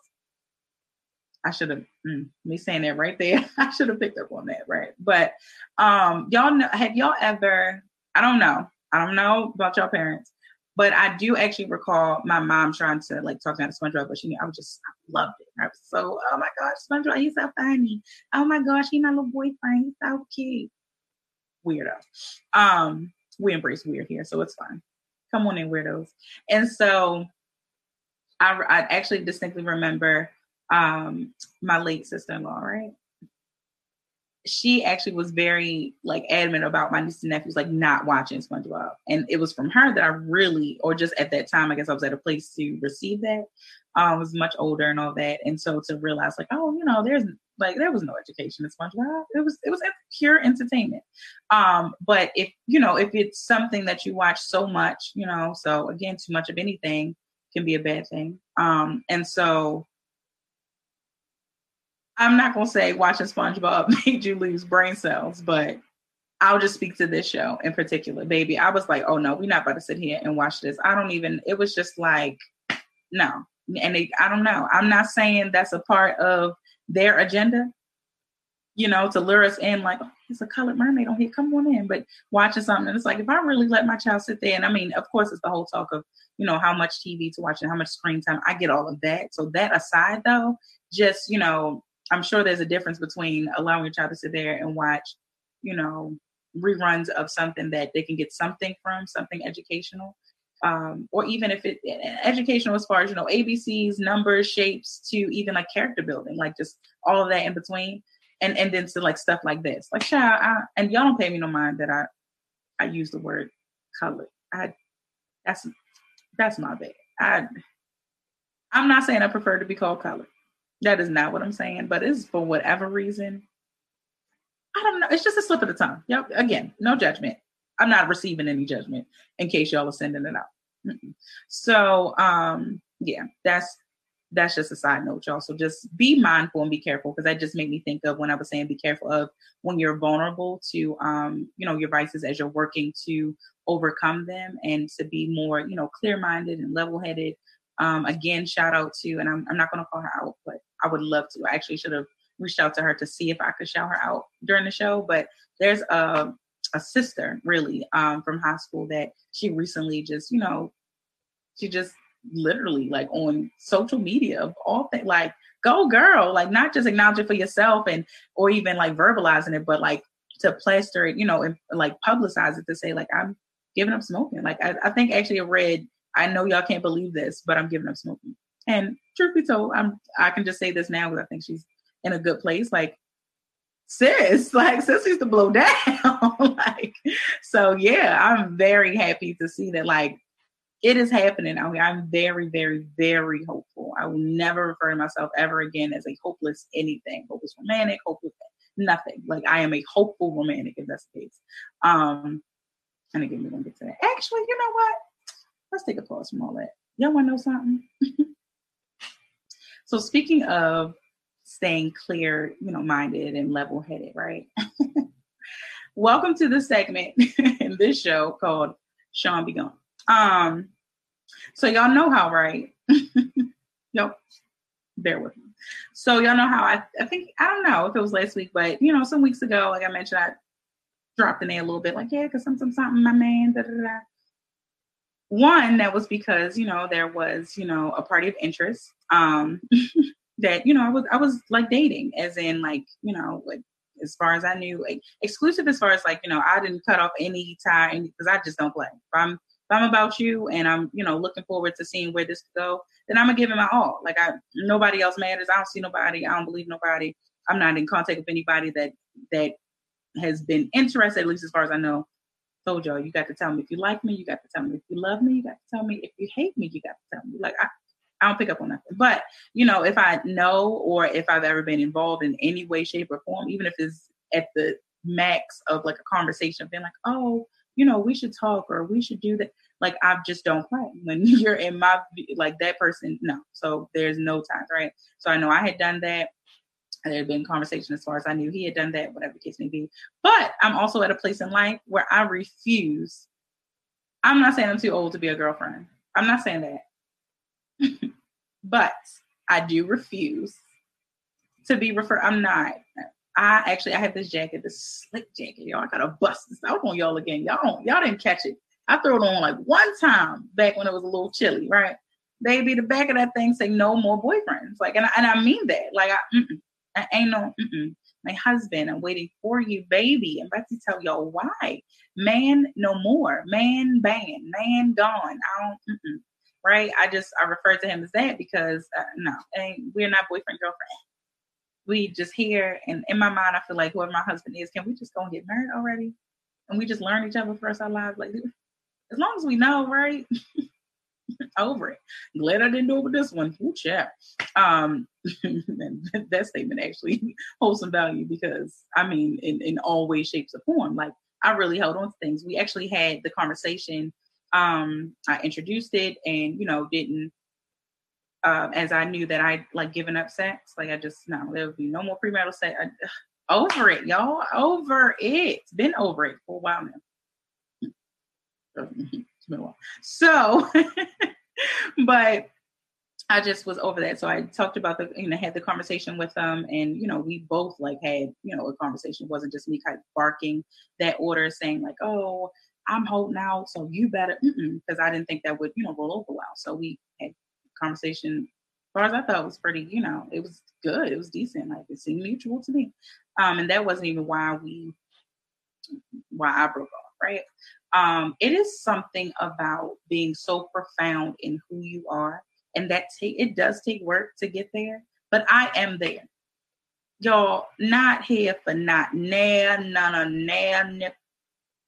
[SPEAKER 1] I should have mm, me saying that right there. (laughs) I should have picked up on that, right? But um, y'all know have y'all ever? I don't know. I don't know about y'all parents, but I do actually recall my mom trying to like talk about SpongeBob, but she knew I was just I loved it. I was so oh my gosh, SpongeBob, he's so funny. Oh my gosh, he's my little boyfriend. He's so cute. Weirdo. Um, we embrace weird here, so it's fine. Come on in, weirdos. And so I, I actually distinctly remember um my late sister-in-law, right? she actually was very like adamant about my nieces and nephews like not watching SpongeBob, and it was from her that I really, or just at that time, I guess I was at a place to receive that. Um, I was much older and all that, and so to realize like, oh, you know, there's like there was no education in SpongeBob. It was it was pure entertainment. Um, but if you know if it's something that you watch so much, you know, so again, too much of anything can be a bad thing. Um, and so I'm not gonna say watching SpongeBob (laughs) made you lose brain cells, but I'll just speak to this show in particular, baby. I was like, oh no, we're not about to sit here and watch this. I don't even. It was just like, no, and they, I don't know. I'm not saying that's a part of their agenda, you know, to lure us in. Like, oh, it's a colored mermaid on here. Come on in. But watching something, it's like if I really let my child sit there, and I mean, of course, it's the whole talk of you know how much TV to watch and how much screen time. I get all of that. So that aside, though, just you know I'm sure there's a difference between allowing your child to sit there and watch, you know, reruns of something that they can get something from, something educational, um, or even if it educational as far as you know ABCs, numbers, shapes, to even like character building, like just all of that in between, and and then to like stuff like this, like child, I, and y'all don't pay me no mind that I I use the word color. I that's that's my bad. I I'm not saying I prefer to be called color. That is not what I'm saying, but it's for whatever reason. I don't know. It's just a slip of the tongue. Yep. Again, no judgment. I'm not receiving any judgment in case y'all are sending it out. Mm-mm. So um yeah, that's that's just a side note, y'all. So just be mindful and be careful because that just made me think of when I was saying be careful of when you're vulnerable to um, you know, your vices as you're working to overcome them and to be more, you know, clear minded and level headed. Um, again, shout out to, and I'm, I'm not going to call her out, but I would love to. I actually should have reached out to her to see if I could shout her out during the show. But there's a a sister really um, from high school that she recently just you know she just literally like on social media of all things like go girl like not just acknowledge it for yourself and or even like verbalizing it but like to plaster it you know and like publicize it to say like i'm giving up smoking like i, I think actually i read i know y'all can't believe this but i'm giving up smoking and truth be told, I'm I can just say this now because I think she's in a good place. Like sis, (laughs) like sis used to blow (laughs) down. like so yeah, I'm very happy to see that like it is happening out here. I'm very, very, very hopeful. I will never refer to myself ever again as a hopeless anything, hopeless romantic, hopeless nothing. Like I am a hopeful romantic if that's the case. Um, and again, we're gonna get to that. Actually, you know what? Let's take a pause from all that. Y'all wanna know something? (laughs) So speaking of staying clear, you know, minded and level headed, right? (laughs) Welcome to the segment (laughs) in this show called Sean Be Gone. Um, so y'all know how, right? (laughs) yep. Bear with me. So y'all know how I I think I don't know if it was last week, but you know, some weeks ago, like I mentioned, I dropped the name a little bit, like, yeah, because something something, my man, da da da. one that was because you know there was you know a party of interest um (laughs) that you know i was i was like dating as in like you know like as far as i knew like, exclusive as far as like you know i didn't cut off any tie because i just don't play. If i'm if i'm about you and i'm you know looking forward to seeing where this could go then i'm gonna give it my all. Like i nobody else matters. I don't see nobody. I don't believe nobody. I'm not in contact with anybody that that has been interested at least as far as i know. Told y'all, you got to tell me if you like me, you got to tell me if you love me, you got to tell me if you hate me, you got to tell me. Like I, I don't pick up on nothing. But you know, if I know or if I've ever been involved in any way, shape, or form, even if it's at the max of like a conversation, being like, oh, you know, we should talk or we should do that. Like I just don't play when (laughs) you're in my like that person. No, so there's no time, right? So I know I had done that there had been conversation as far as I knew he had done that, whatever the case may be. But I'm also at a place in life where I refuse. I'm not saying I'm too old to be a girlfriend. I'm not saying that. But I do refuse to be referred. I'm not. I actually I have this jacket, this slick jacket, y'all. I gotta bust this out on y'all again. Y'all don't, y'all didn't catch it. I threw it on like one time back when it was a little chilly, right? Baby, the back of that thing say no more boyfriends. Like, and I, and I mean that. Like, I, I ain't no, my husband, I'm waiting for you, baby. I'm about to tell y'all why. Man, no more. Man, ban. Man, gone. I don't, right? I just, I refer to him as that because, uh, no, and we're not boyfriend, girlfriend. We just here, and in my mind, I feel like whoever my husband is, can we just go and get married already? And we just learn each other for us our lives? Like, as long as we know, right? (laughs) over it. Glad I didn't do it with this one. Ooh, chat. Um, (laughs) that statement actually (laughs) holds some value because I mean, in, in all ways, shapes, or form, like I really held on to things. We actually had the conversation. Um, I introduced it and, you know, didn't, uh, as I knew that I like given up sex, like I just, no, there would be no more premarital sex. I, over it, y'all, over it. Been over it for a while now. It's been a while. So, (laughs) but I just was over that. So I talked about the, you know, had the conversation with them, and you know, we both like had, you know, a conversation. It wasn't just me kind of barking that order, saying like, "Oh, I'm holding out, so you better," because I didn't think that would, you know, roll over well. So we had conversation. As far as I thought was pretty, you know, it was good. It was decent. Like it seemed mutual to me, um, and that wasn't even why we, why I broke off, right? Um, it is something about being so profound in who you are and that take it does take work to get there, but I am there. Y'all not here for not now, not a now,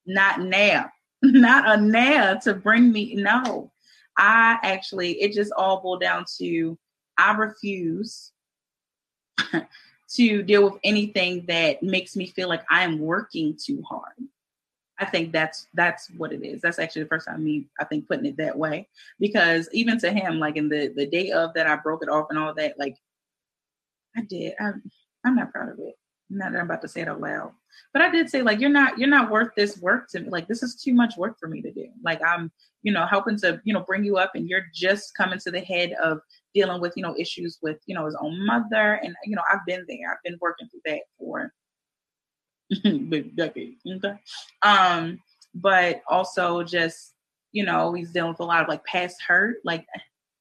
[SPEAKER 1] not now, (laughs) not a now to bring me. No, I actually it just all boiled down to I refuse (laughs) to deal with anything that makes me feel like I am working too hard. I think that's that's what it is. That's actually the first time me I think putting it that way because even to him, like in the the day of that I broke it off and all that, like I did. I'm I'm not proud of it. Not that I'm about to say it out loud, but I did say like you're not you're not worth this work to me. Like this is too much work for me to do. Like I'm you know helping to you know bring you up and you're just coming to the head of dealing with you know issues with you know his own mother and you know I've been there. I've been working through that for (laughs) big decade. Okay. Um, but also just, you know, he's dealing with a lot of like past hurt. Like,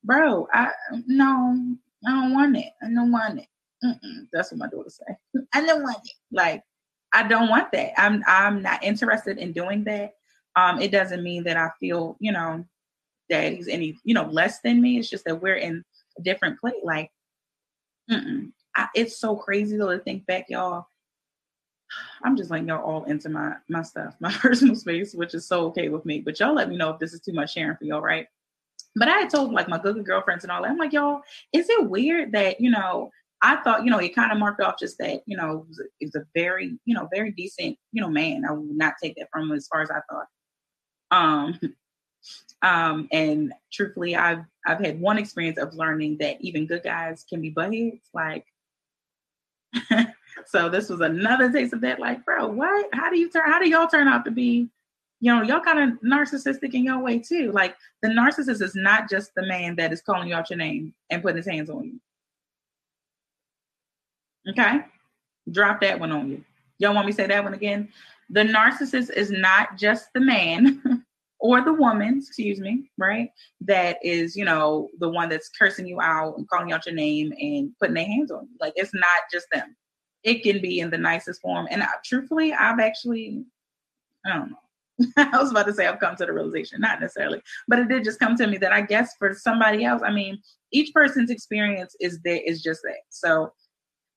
[SPEAKER 1] bro, I no, I don't want it. I don't want it. Mm-mm. That's what my daughter say. (laughs) I don't want it. Like, I don't want that. I'm I'm not interested in doing that. Um, it doesn't mean that I feel, you know, that he's any, you know, less than me. It's just that we're in a different place. Like, I, it's so crazy though to think back, y'all. (sighs) I'm just letting y'all all into my my stuff, (laughs) my personal space, which is so okay with me. But y'all let me know if this is too much sharing for y'all, right? But I had told like my good girlfriends and all that. I'm like, y'all, is it weird that you know? I thought you know it kind of marked off just that you know it was, a, it was a very you know very decent you know man. I would not take that from him as far as I thought. Um, (laughs) um, and truthfully, I've I've had one experience of learning that even good guys can be buttheads. Like (laughs) So this was another taste of that. Like, bro, what? How do you turn? How do y'all turn out to be? You know, y'all kind of narcissistic in your way too. Like the narcissist is not just the man that is calling you out your name and putting his hands on you. Okay, drop that one on you. Y'all want me say that one again? The narcissist is not just the man (laughs) or the woman, excuse me, right? That is, you know, the one that's cursing you out and calling out your name and putting their hands on you. Like it's not just them. It can be in the nicest form. And I, truthfully, I've actually, I don't know. (laughs) I was about to say I've come to the realization, not necessarily, but it did just come to me that I guess for somebody else, I mean, each person's experience is there is just that. So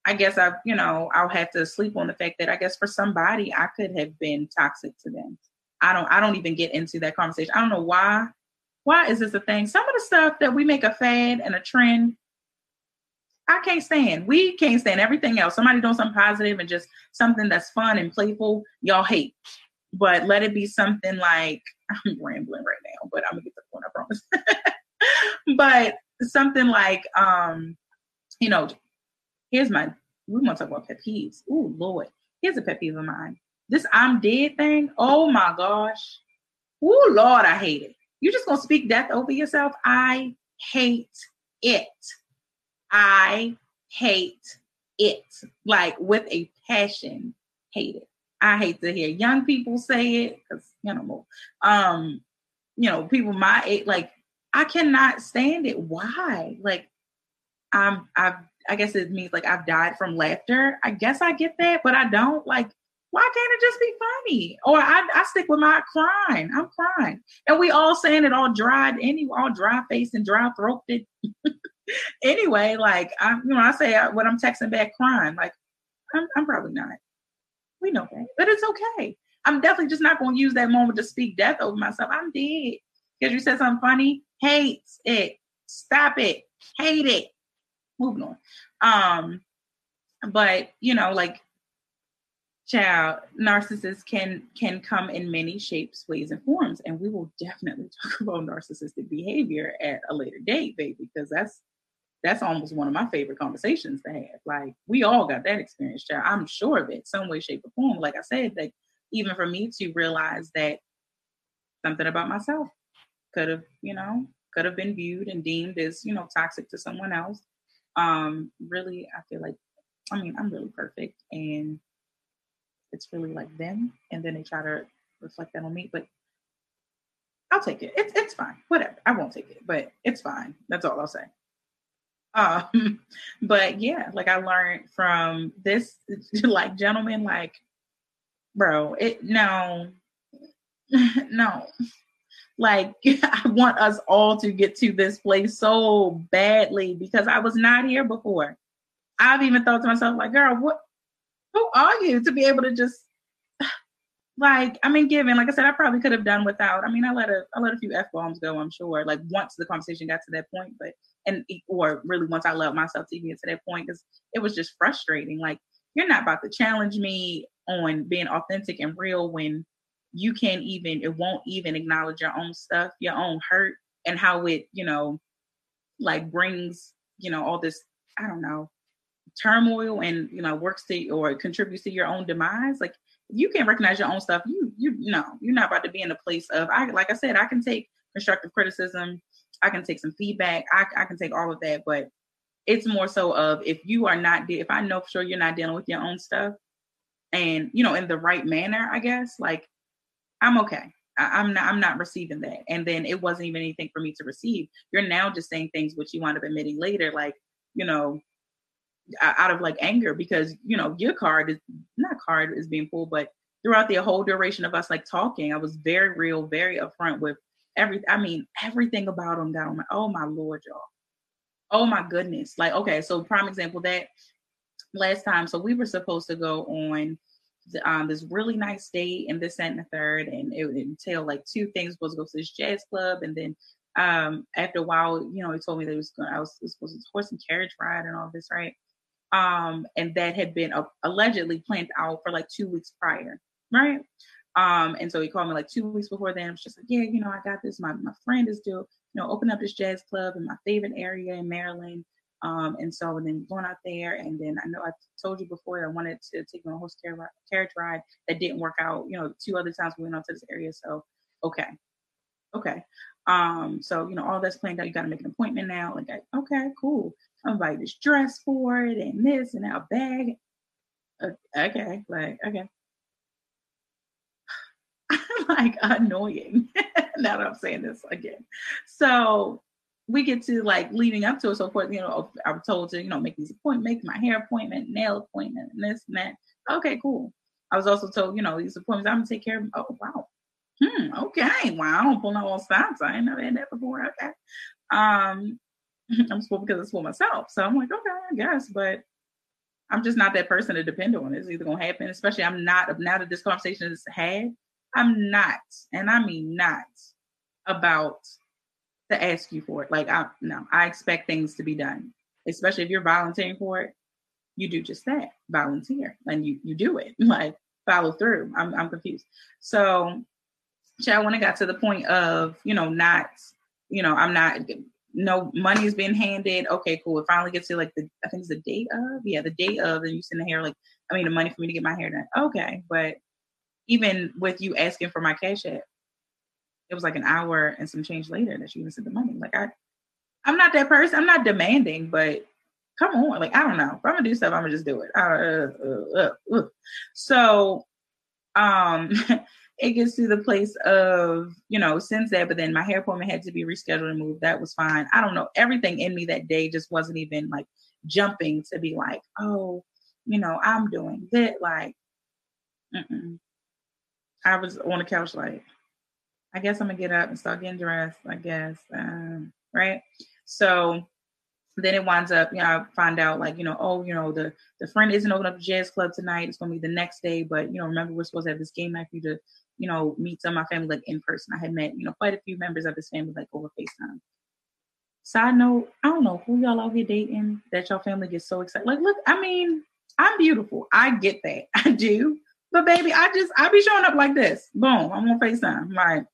[SPEAKER 1] I guess I, you know, I'll have to sleep on the fact that I guess for somebody I could have been toxic to them. I don't I don't even get into that conversation. I don't know why. Why is this a thing? Some of the stuff that we make a fad and a trend, I can't stand. We can't stand everything else. Somebody doing something positive and just something that's fun and playful, y'all hate. But let it be something like (laughs) I'm rambling right now, but I'm gonna get the point, I promise. (laughs) but something like um, you know, here's my we want to talk about pet peeves. Oh Lord, here's a pet peeve of mine. This I'm dead thing. Oh my gosh. Oh Lord, I hate it. You're just gonna speak death over yourself? I hate it. I hate it. Like with a passion, hate it. I hate to hear young people say it because you know, um, you know, people my age, like I cannot stand it. Why? Like, I'm I've I guess it means like I've died from laughter. I guess I get that, but I don't like. Why can't it just be funny? Or I, I stick with my crying. I'm crying, and we all saying it all dried, any all dry face and dry throated. (laughs) anyway, like I, you know, I say uh, when I'm texting back crying, like I'm, I'm probably not. We know that, but it's okay. I'm definitely just not going to use that moment to speak death over myself. I'm dead because you said something funny. Hates it. Stop it. Hate it moving on. Um, but you know, like child narcissists can can come in many shapes, ways, and forms, and we will definitely (laughs) talk about narcissistic behavior at a later date, baby, because that's that's almost one of my favorite conversations to have. Like we all got that experience, child. I'm sure of it, some way, shape, or form. Like I said, that even for me to realize that something about myself could have, you know, could have been viewed and deemed as, you know, toxic to someone else um really i feel like i mean i'm really perfect and it's really like them and then they try to reflect that on me but i'll take it. It's, it's fine. Whatever. I won't take it but it's fine. That's all i'll say. Um (laughs) but yeah like i learned from this (laughs) like gentleman, like bro it no. (laughs) No like, (laughs) I want us all to get to this place so badly because I was not here before. I've even thought to myself, like, girl, what, who are you to be able to just, (sighs) like, I mean, given, like I said, I probably could have done without. I mean, I let a, I let a few f bombs go. I'm sure. Like once the conversation got to that point, but and or really once I allowed myself to get to that point, because it was just frustrating. Like, you're not about to challenge me on being authentic and real when you can't even it won't even acknowledge your own stuff your own hurt and how it you know like brings you know all this i don't know turmoil and you know works to or contributes to your own demise. Like you can't recognize your own stuff you you know you're not about to be in a place of i like i said i can take constructive criticism i can take some feedback i, I can take all of that but it's more so of if you are not if i know for sure you're not dealing with your own stuff and you know in the right manner i guess like I'm okay. I, am not I'm not receiving that. And then it wasn't even anything for me to receive. You're now just saying things which you wind up admitting later, like, you know, out of like anger because you know your card is not card is being pulled, but throughout the whole duration of us like talking, I was very real, very upfront with every I mean everything about him got on my oh my lord, y'all. Oh my goodness. Like, okay, so prime example that last time, so we were supposed to go on um, this really nice date and this and the third, and it would entail like two things: was to go to this jazz club, and then um, after a while, you know, he told me that he was going, I was, was supposed to horse and carriage ride and all this, right? Um, and that had been uh, allegedly planned out for like two weeks prior, right? Um, and so he called me like two weeks before then. I was just like, yeah, you know, I got this. My my friend is still, you know, open up this jazz club in my favorite area in Maryland. Um, and so and then going out there, and then I know I told you before I wanted to take my horse carriage ride. That didn't work out. You know, two other times we went out to this area. So okay, okay. Um, so you know all that's planned out. You got to make an appointment now. Like okay, cool. I'm buy this dress for it and this and a bag. Uh, okay, like okay. (sighs) like annoying. (laughs) now that I'm saying this again. So we get to like leading up to it. So course, you know, I'm told to, you know, make these appointments, make my hair appointment, nail appointment, and this and that. Okay, cool. I was also told, you know, these appointments, I'm gonna take care of. Oh wow. Hmm, okay. Wow, I don't pull no all stops. I ain't never had that before. Okay. Um, (laughs) I'm spoiled because it's spoiled myself. So I'm like, okay, I guess, but I'm just not that person to depend on. It's either gonna happen, especially I'm not now that this conversation is had, I'm not, and I mean not about to ask you for it. Like I no, I expect things to be done. Especially if you're volunteering for it, you do just that. Volunteer. And you you do it. (laughs) Like follow through. I'm I'm confused. So child, when I got to the point of, you know, not, you know, I'm not no money's been handed. Okay, cool. It finally gets to like the I think it's the date of, yeah, the date of, and you send the hair like I mean the money for me to get my hair done. Okay, but even with you asking for my cash app, it was like an hour and some change later that she even sent the money. Like I, I'm not that person. I'm not demanding, but come on, like I don't know. If I'm gonna do stuff, I'm gonna just do it. Uh, uh, uh, uh. so, um, (laughs) it gets to the place of you know since that, but then my hair appointment had to be rescheduled and moved. That was fine. I don't know. Everything in me that day just wasn't even like jumping to be like, oh, you know, I'm doing that. Like, mm-mm. I was on the couch like, I guess I'm gonna get up and start getting dressed. I guess, um, right? So then it winds up, you know, I find out like, you know, oh, you know, the the friend isn't opening up the jazz club tonight. It's gonna be the next day, but you know, remember we're supposed to have this game night for you to, you know, meet some of my family like in person. I had met, you know, quite a few members of his family like over FaceTime. Side note, I don't know who y'all out here dating that y'all family gets so excited. Like, look, I mean, I'm beautiful. I get that. (laughs) I do. But baby, I just I be showing up like this. Boom, I'm on FaceTime. Like,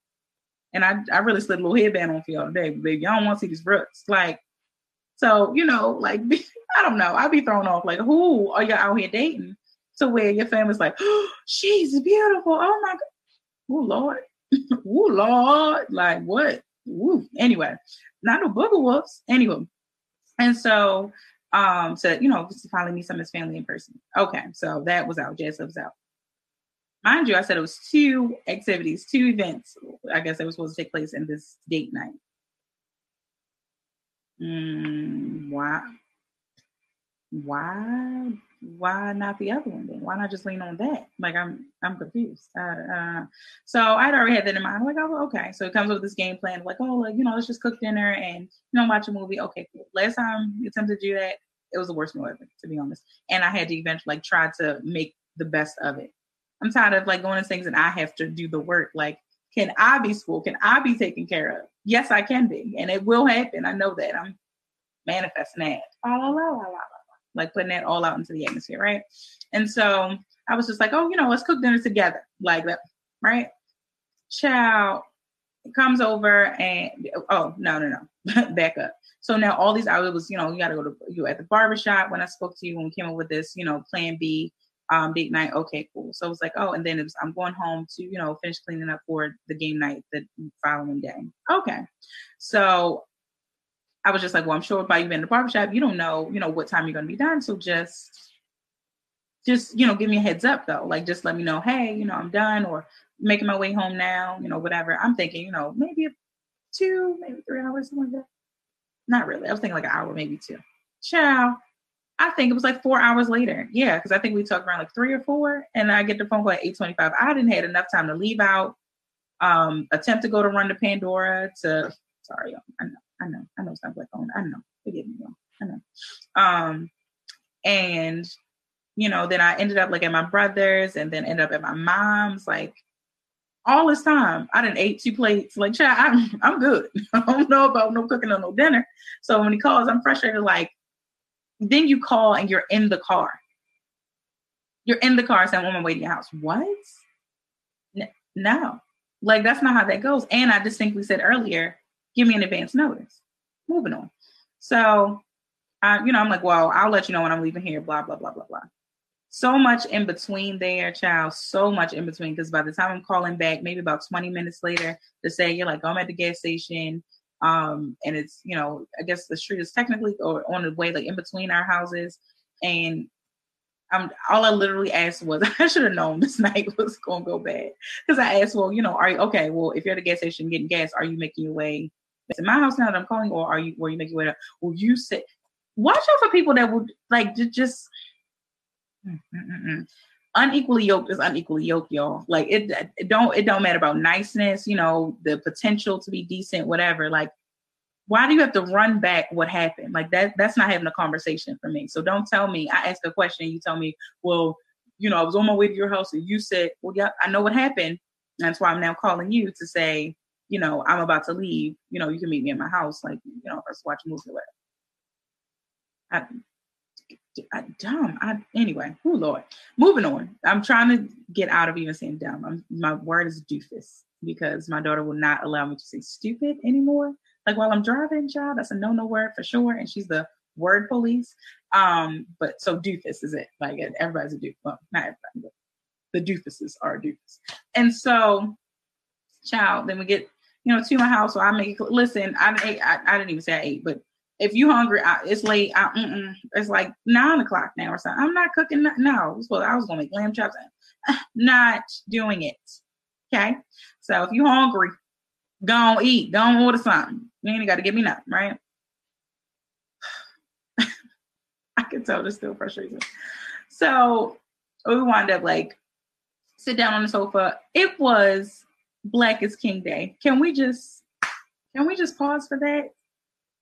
[SPEAKER 1] and I, I really slid a little headband on for y'all today, baby. Y'all don't want to see these brooks. Like, so, you know, like, (laughs) I don't know. I'd be thrown off. Like, who are y'all out here dating to where your family's like, oh, (gasps) she's beautiful. Oh my God. Oh, Lord. (laughs) oh, Lord. Like, what? Ooh. Anyway, not no booger wolves. Anyway. And so, um, so, you know, to finally meet some of his family in person. Okay. So that was out. Jazz was out mind you, I said it was two activities, two events. I guess that was supposed to take place in this date night. Mm, why? Why? Why not the other one then? Why not just lean on that? Like I'm, I'm confused. Uh, uh, so I'd already had that in mind. I'm like, oh, okay. So it comes with this game plan, like, oh, like you know, let's just cook dinner and you know, watch a movie. Okay, cool. Last time you attempted to do that, it was the worst meal ever, to be honest. And I had to eventually like try to make the best of it. I'm tired of like going to things and I have to do the work. Like, can I be school? Can I be taken care of? Yes, I can be, and it will happen. I know that. I'm manifesting that. La, la, la, la, la, like putting that all out into the atmosphere, right? And so I was just like, oh, you know, let's cook dinner together, like that, right? Child comes over and oh no no no (laughs) back up. So now all these hours was you know you got to go to you at the barbershop when I spoke to you when we came up with this you know plan B um, date night. Okay, cool. So it was like, oh, and then was, I'm going home to, you know, finish cleaning up for the game night the following day. Okay. So I was just like, well, I'm sure by you being in the barbershop, you don't know, you know, what time you're going to be done. So just, just, you know, give me a heads up though. Like, just let me know, hey, you know, I'm done or making my way home now, you know, whatever. I'm thinking, you know, maybe two, maybe three hours, something like that. Not really. I was thinking like an hour, maybe two. Ciao. I think it was like four hours later. Yeah, because I think we talked around like three or four, and I get the phone call at eight twenty-five. I didn't had enough time to leave out, um, attempt to go to run to Pandora. To sorry, I know, I know, I know, it's not black owned. I know, forgive me, y'all. I know. Um, and you know, then I ended up like at my brother's, and then ended up at my mom's. Like all this time, I didn't ate two plates. Like, child, I'm I'm good. (laughs) I don't know about no cooking or no dinner. So when he calls, I'm frustrated. Like then you call and you're in the car. You're in the car saying, I'm on my way to your house. What? No. Like, that's not how that goes. And I distinctly said earlier, give me an advance notice. Moving on. So, uh, you know, I'm like, well, I'll let you know when I'm leaving here, blah, blah, blah, blah, blah. So much in between there, child. So much in between. Because by the time I'm calling back, maybe about 20 minutes later, to say, you're like, oh, I'm at the gas station um and it's you know i guess the street is technically or on the way like in between our houses and I'm all I literally asked was (laughs) I should have known this (laughs) night was gonna go bad because I asked, well, you know, are you okay? Well, if you're at the gas station getting gas, are you making your way to my house now that I'm calling, or are you where you making your way? To, well, you said, watch out for people that would like just. Mm, mm, mm, unequally yoked is unequally yoked, y'all. Like it, it don't it don't matter about niceness, you know, the potential to be decent, whatever. Like why do you have to run back what happened? Like that that's not having a conversation for me. So don't tell me I ask a question you tell me, well, you know, I was on my way to your house and you said, Well, yeah, I know what happened. That's why I'm now calling you to say, you know, I'm about to leave. You know, you can meet me at my house, like, you know, let's watch a movie or whatever. I, I dumb. I anyway. Oh Lord. Moving on. I'm trying to get out of even saying dumb. I'm, my word is doofus because my daughter will not allow me to say stupid anymore. Like while I'm driving, child, that's a no-no word for sure. And she's the word police. Um, but so doofus is it. Like everybody's a doof. Well, not everybody, the doofuses are doofus. And so, child, then we get, you know, to my house. So I make listen, I, I, I didn't even say I ate, but if you hungry, I, it's late. I, it's like nine o'clock now or something. I'm not cooking. No, well, I was gonna make lamb chops. Uh, not doing it. Okay. So if you hungry, go on eat. Go on order something. You ain't got to give me nothing, right? (laughs) I can tell this still frustrating. So we wind up like sit down on the sofa. It was Black is King Day. Can we just can we just pause for that?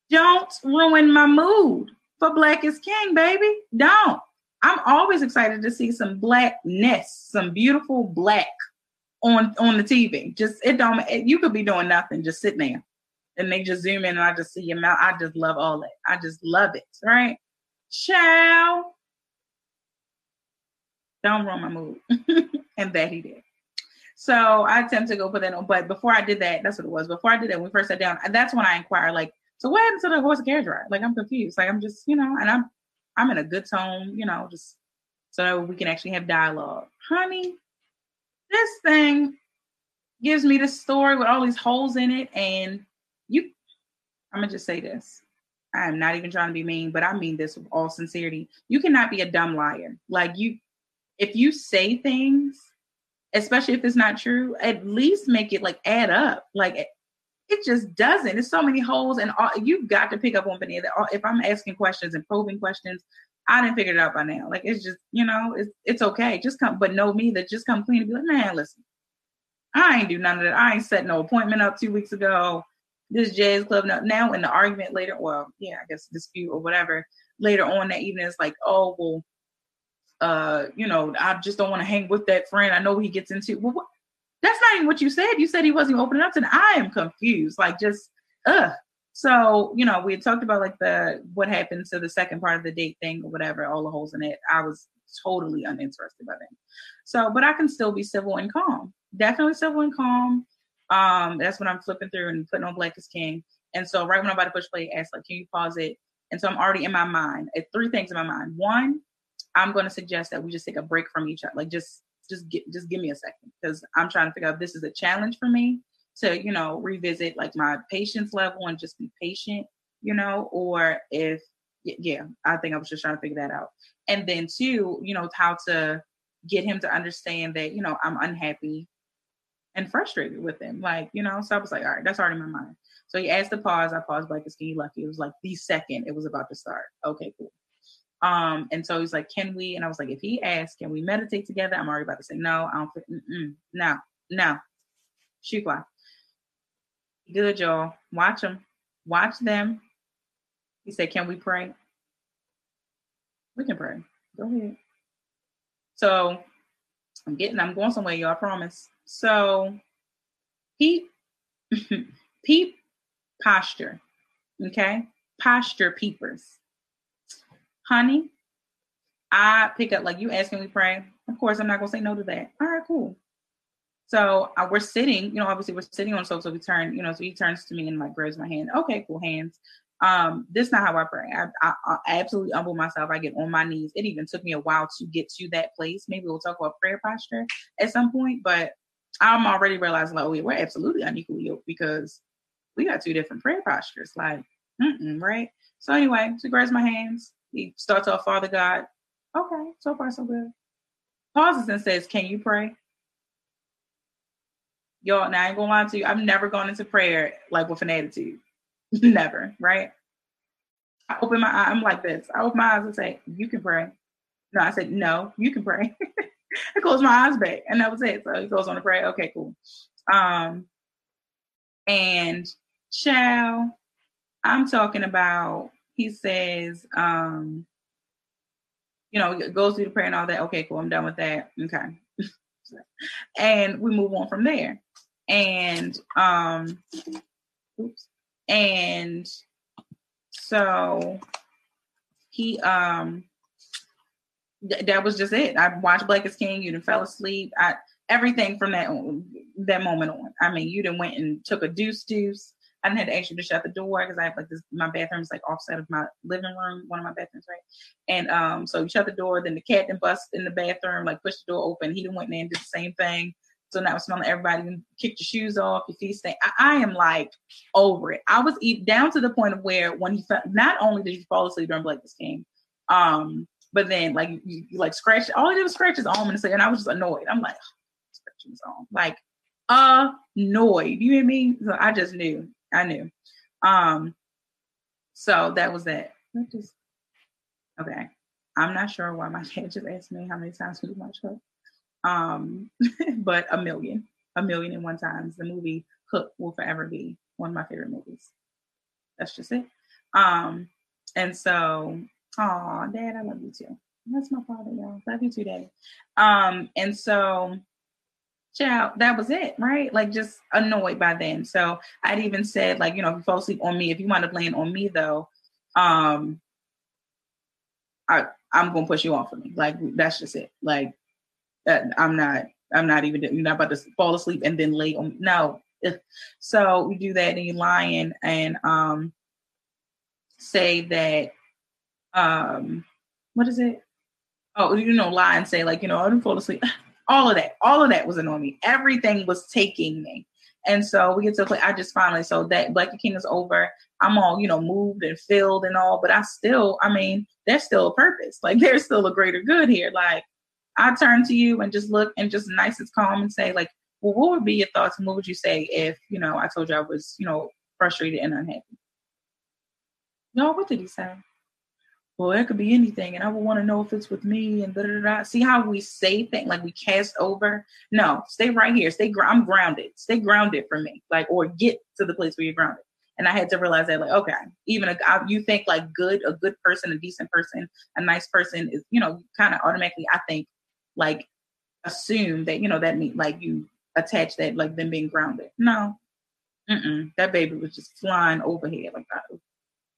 [SPEAKER 1] Don't ruin my mood for Black is King, baby. Don't. I'm always excited to see some blackness, some beautiful black on on the TV. Just it don't. It, you could be doing nothing, just sitting there, and they just zoom in, and I just see your mouth. I just love all that. I just love it. Right? Ciao. Don't ruin my mood, (laughs) and that he did. So I attempt to go put that on, but before I did that, that's what it was. Before I did that, when we first sat down, that's when I inquired, like, so what happened to the horse and carriage ride? Like I'm confused. Like I'm just, you know, and I'm I'm in a good tone, you know, just so we can actually have dialogue. Honey, this thing gives me this story with all these holes in it, and you I'm gonna just say this. I am not even trying to be mean, but I mean this with all sincerity. You cannot be a dumb liar. Like you if you say things, especially if it's not true, at least make it like add up. Like it just doesn't. There's so many holes, and all, you've got to pick up on Benita. If I'm asking questions and probing questions, I didn't figure it out by now. Like it's just, you know, it's it's okay. Just come, but know me that just come clean and be like, man, listen, I ain't do none of that. I ain't set no appointment up two weeks ago. This jazz club now, now in the argument later, well, yeah, I guess dispute or whatever. Later on that evening, it's like, oh well, uh, you know, I just don't want to hang with that friend. I know he gets into. Well, what, that's not even what you said. You said he wasn't opening up, and I am confused. Like just ugh. So you know, we had talked about like the what happened to the second part of the date thing or whatever, all the holes in it. I was totally uninterested by that. So, but I can still be civil and calm. Definitely civil and calm. Um, that's when I'm flipping through and putting on Black is King. And so right when I'm about to push play, ask like, can you pause it? And so I'm already in my mind. Three things in my mind. One, I'm going to suggest that we just take a break from each other. Like just just get just give me a second because I'm trying to figure out this is a challenge for me to you know revisit like my patience level and just be patient, you know, or if yeah, I think I was just trying to figure that out. And then two, you know, how to get him to understand that you know I'm unhappy and frustrated with him. Like, you know, so I was like, all right, that's already in my mind. So he asked to pause. I paused like a skinny lucky. It was like the second it was about to start. Okay, cool. Um, and so he's like, "Can we?" And I was like, "If he asks, can we meditate together?" I'm already about to say no. I don't. Mm-mm, no, no. Shukwa. Good, y'all. Watch them. Watch them. He said, "Can we pray?" We can pray. Go ahead. So I'm getting. I'm going somewhere, y'all. I promise. So, peep, (laughs) peep posture. Okay, posture peepers honey, I pick up like you asking me pray. Of course, I'm not gonna say no to that. All right, cool. So uh, we're sitting, you know, obviously we're sitting on sofa. So we turn, you know, so he turns to me and like grabs my hand. Okay, cool, hands. Um, this is not how I pray. I, I, I absolutely humble myself. I get on my knees. It even took me a while to get to that place. Maybe we'll talk about prayer posture at some point, but I'm already realizing like, oh, yeah, we're absolutely unequally yoked because we got two different prayer postures. Like, right? So anyway, so grabs my hands he starts off, Father God, Okay, so far so good. Pauses and says, Can you pray? Y'all, now I ain't gonna lie to you. I've never gone into prayer like with an attitude. (laughs) never, right? I open my eye, I'm like this. I open my eyes and say, You can pray. No, I said, No, you can pray. (laughs) I close my eyes back, and that was it. So he goes on to pray. Okay, cool. Um, and child, I'm talking about. He says, um, you know, goes through the prayer and all that. Okay, cool. I'm done with that. Okay, (laughs) and we move on from there. And um, oops, and so he um th- that was just it. I watched Black is King. You didn't fell asleep. I everything from that that moment on. I mean, you didn't went and took a deuce deuce. I didn't have to ask you to shut the door because I have like this. My bathroom is like offset of my living room, one of my bathrooms, right? And um, so you shut the door. Then the cat then bust in the bathroom, like pushed the door open. He done went in and did the same thing. So now I'm smelling everybody. Kicked your shoes off, your feet stink. I, I, am like over it. I was even down to the point of where when he not only did he fall asleep during is King, um, but then like you, you like scratch all he did was scratch his arm and say, and I was just annoyed. I'm like (sighs) scratching his arm, like annoyed. You hear me? So I just knew. I knew. Um, so that was that. Just, okay. I'm not sure why my (laughs) cat just asked me how many times we watch her. Um, (laughs) but a million, a million and one times. The movie Hook will forever be one of my favorite movies. That's just it. Um, and so Oh, Dad, I love you too. That's my father, y'all. Love you too, Daddy. Um, and so, child, that was it, right? Like just annoyed by then. So I'd even said, like, you know, if you fall asleep on me, if you want to laying on me though, um, I I'm gonna push you off of me. Like that's just it. Like that, I'm not. I'm not even. You're not about to fall asleep and then lay on. No. So we do that, and you lying and um say that um, what is it? Oh, you know, lie and say like, you know, I didn't fall asleep. (laughs) All of that, all of that was annoying me. Everything was taking me. And so we get to play. I just finally, so that Black King is over. I'm all, you know, moved and filled and all, but I still, I mean, there's still a purpose. Like (laughs) there's still a greater good here. Like I turn to you and just look and just nice and calm and say, like, well, what would be your thoughts and what would you say if, you know, I told you I was, you know, frustrated and unhappy? No, what did he say? Well, it could be anything, and I would want to know if it's with me and da da da. See how we say things like we cast over? No, stay right here. Stay. Gr- I'm grounded. Stay grounded for me, like or get to the place where you're grounded. And I had to realize that, like, okay, even a you think like good, a good person, a decent person, a nice person is, you know, kind of automatically, I think, like, assume that you know that mean like you attach that like them being grounded. No, Mm-mm. that baby was just flying overhead like that.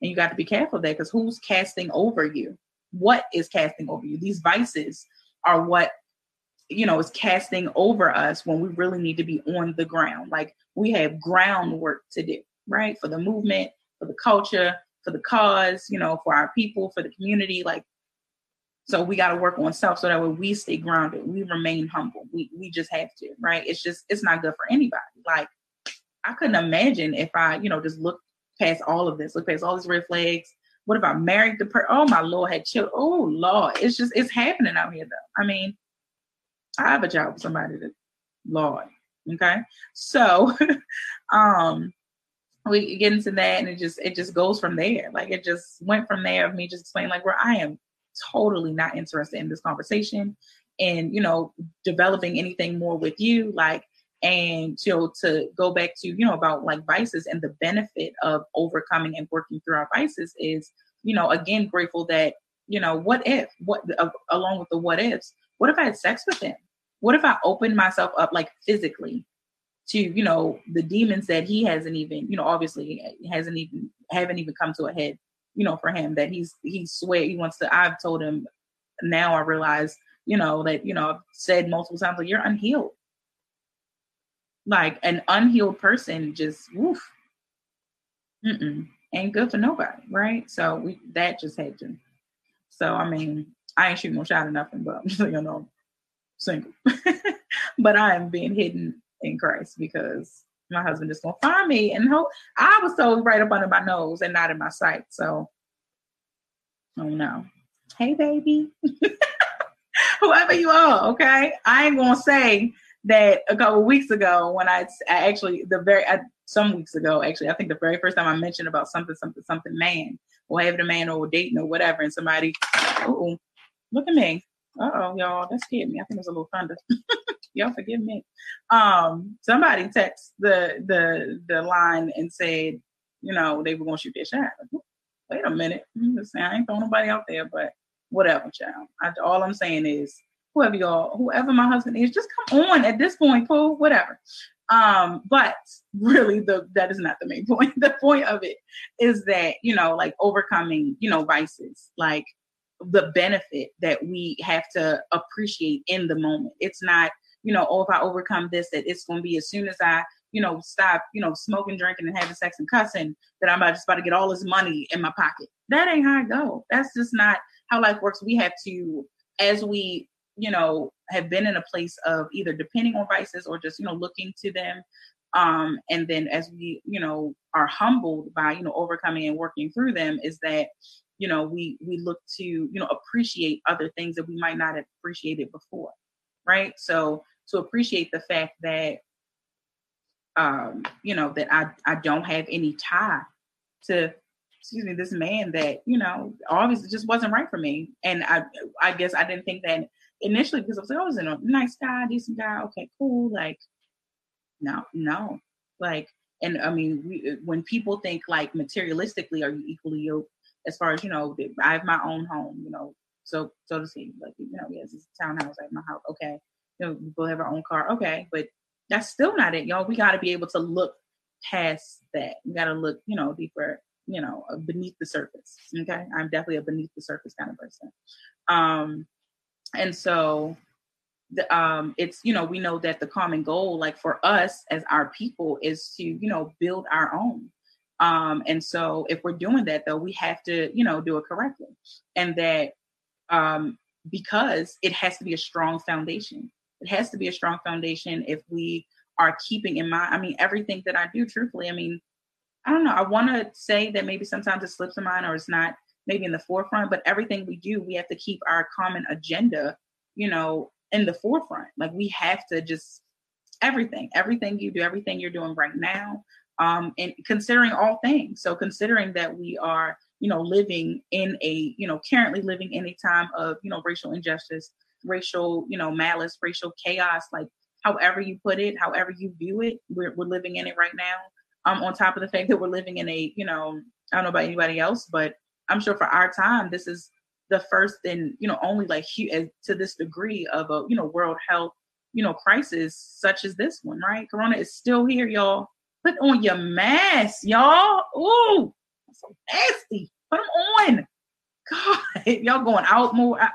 [SPEAKER 1] And you got to be careful that because who's casting over you? What is casting over you? These vices are what you know is casting over us when we really need to be on the ground. Like we have groundwork to do, right? For the movement, for the culture, for the cause, you know, for our people, for the community. Like so we got to work on self so that way we stay grounded. We remain humble. We we just have to, right? It's just it's not good for anybody. Like I couldn't imagine if I, you know, just looked past all of this, look past all these red flags. What if I married the person? Oh my lord, had children. Oh lord, it's just it's happening out here though. I mean, I have a job with somebody that, Lord, okay. So, (laughs) um, we get into that, and it just it just goes from there. Like it just went from there of me just explaining like where I am totally not interested in this conversation and you know developing anything more with you like and you know to go back to you know about like vices and the benefit of overcoming and working through our vices is you know again grateful that you know what if what uh, along with the what ifs what if i had sex with him? What if i opened myself up like physically to you know the demons that he hasn't even you know obviously hasn't even haven't even come to a head you know for him that he's he swear he wants to i've told him now i realize you know that you know i've said multiple times like you're unhealed like an unhealed person just woof mm-mm, ain't good for nobody, right? So we that just had to. So I mean, I ain't shooting no shot or nothing, but I'm just you know single. (laughs) but I am being hidden in Christ because my husband is gonna find me and hope I was told right up under my nose and not in my sight. So oh no. Hey baby. (laughs) whoever you are, okay? I ain't gonna say that a couple weeks ago when I, I actually the very I, some weeks ago actually I think the very first time I mentioned about something something something man or having a man or dating or whatever and somebody oh look at me. Uh oh y'all that scared me. I think it was a little thunder. (laughs) Y'all forgive me. Um somebody texted the the the line and said you know they were gonna shoot their shot. Wait a minute. I'm just saying I ain't throwing nobody out there but whatever child. I, all I'm saying is whoever y'all, whoever my husband is, just come on at this point, cool, whatever. Um, but really the that is not the main (laughs) point. The point of it is that, you know, like overcoming, you know, vices, like the benefit that we have to appreciate in the moment. It's not, you know, oh, if I overcome this, that it's gonna be as soon as I, you know, stop, you know, smoking, drinking, and having sex and cussing, that I'm just about to get all this money in my pocket. That ain't how I go. That's just not how life works. We have to, as we you know, have been in a place of either depending on vices or just, you know, looking to them. Um, and then as we, you know, are humbled by, you know, overcoming and working through them is that, you know, we we look to, you know, appreciate other things that we might not have appreciated before. Right. So to appreciate the fact that um, you know, that I, I don't have any tie to excuse me, this man that, you know, obviously just wasn't right for me. And I I guess I didn't think that initially because I was like, oh, I was a nice guy, decent guy. Okay, cool. Like, no, no. Like, and I mean, we, when people think like materialistically, are you equally yoked? As far as you know, I have my own home. You know, so so to speak, like you know, yes, it's a townhouse, like my house. Okay, you know, we both have our own car. Okay, but that's still not it, y'all. We got to be able to look past that. We got to look, you know, deeper, you know, beneath the surface. Okay, I'm definitely a beneath the surface kind of person. Um, and so the, um, it's you know we know that the common goal like for us as our people is to you know build our own. Um, and so if we're doing that though we have to you know do it correctly. And that um, because it has to be a strong foundation. It has to be a strong foundation if we are keeping in mind i mean everything that i do truthfully i mean i don't know i want to say that maybe sometimes it slips in mind or it's not maybe in the forefront, but everything we do, we have to keep our common agenda, you know, in the forefront. Like we have to just everything, everything you do, everything you're doing right now, um, and considering all things. So considering that we are, you know, living in a, you know, currently living in a time of, you know, racial injustice, racial, you know, malice, racial chaos, like however you put it, however you view it, we're, we're living in it right now. Um, on top of the fact that we're living in a, you know, I don't know about anybody else, but I'm sure for our time, this is the first and you know only like to this degree of a you know world health you know crisis such as this one, right? Corona is still here, y'all. Put on your mask, y'all. Ooh, so nasty. Put them on. God, (laughs) y'all going out more. I,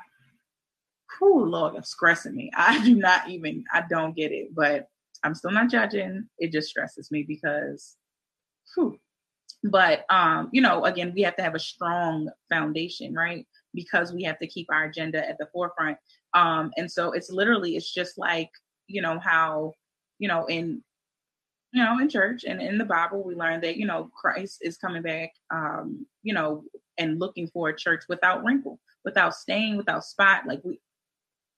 [SPEAKER 1] whew, Lord, it's stressing me. I do not even, I don't get it, but I'm still not judging. It just stresses me because, whew, but um you know again we have to have a strong foundation right? Because we have to keep our agenda at the forefront. Um and so it's literally it's just like you know how you know in you know in church and in the bible we learn that you know christ is coming back um you know and looking for a church without wrinkle without stain without spot. Like we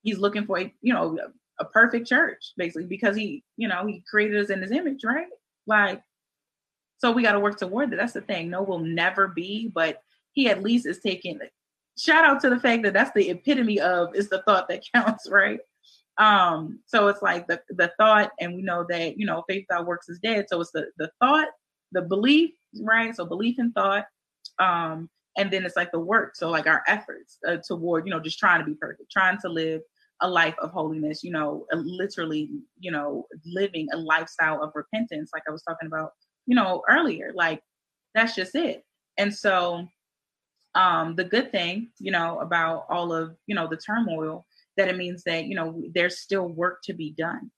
[SPEAKER 1] he's looking for a you know a perfect church basically because he you know he created us in his image right? Like so we got to work toward that. That's the thing. No, will never be, but he at least is taking. Shout out to the fact that that's the epitome of is the thought that (laughs) counts, right? Um, so it's like the the thought, and we know that you know faith without works is dead. So it's the the thought, the belief, right? So belief and thought, um, and then it's like the work. So like our efforts uh, toward you know just trying to be perfect, trying to live a life of holiness. You know, literally, you know, living a lifestyle of repentance, like I was talking about you know, earlier. Like that's just it. And so um the good thing, you know, about all of, you know, the turmoil that it means that, you know, there's still work to be done.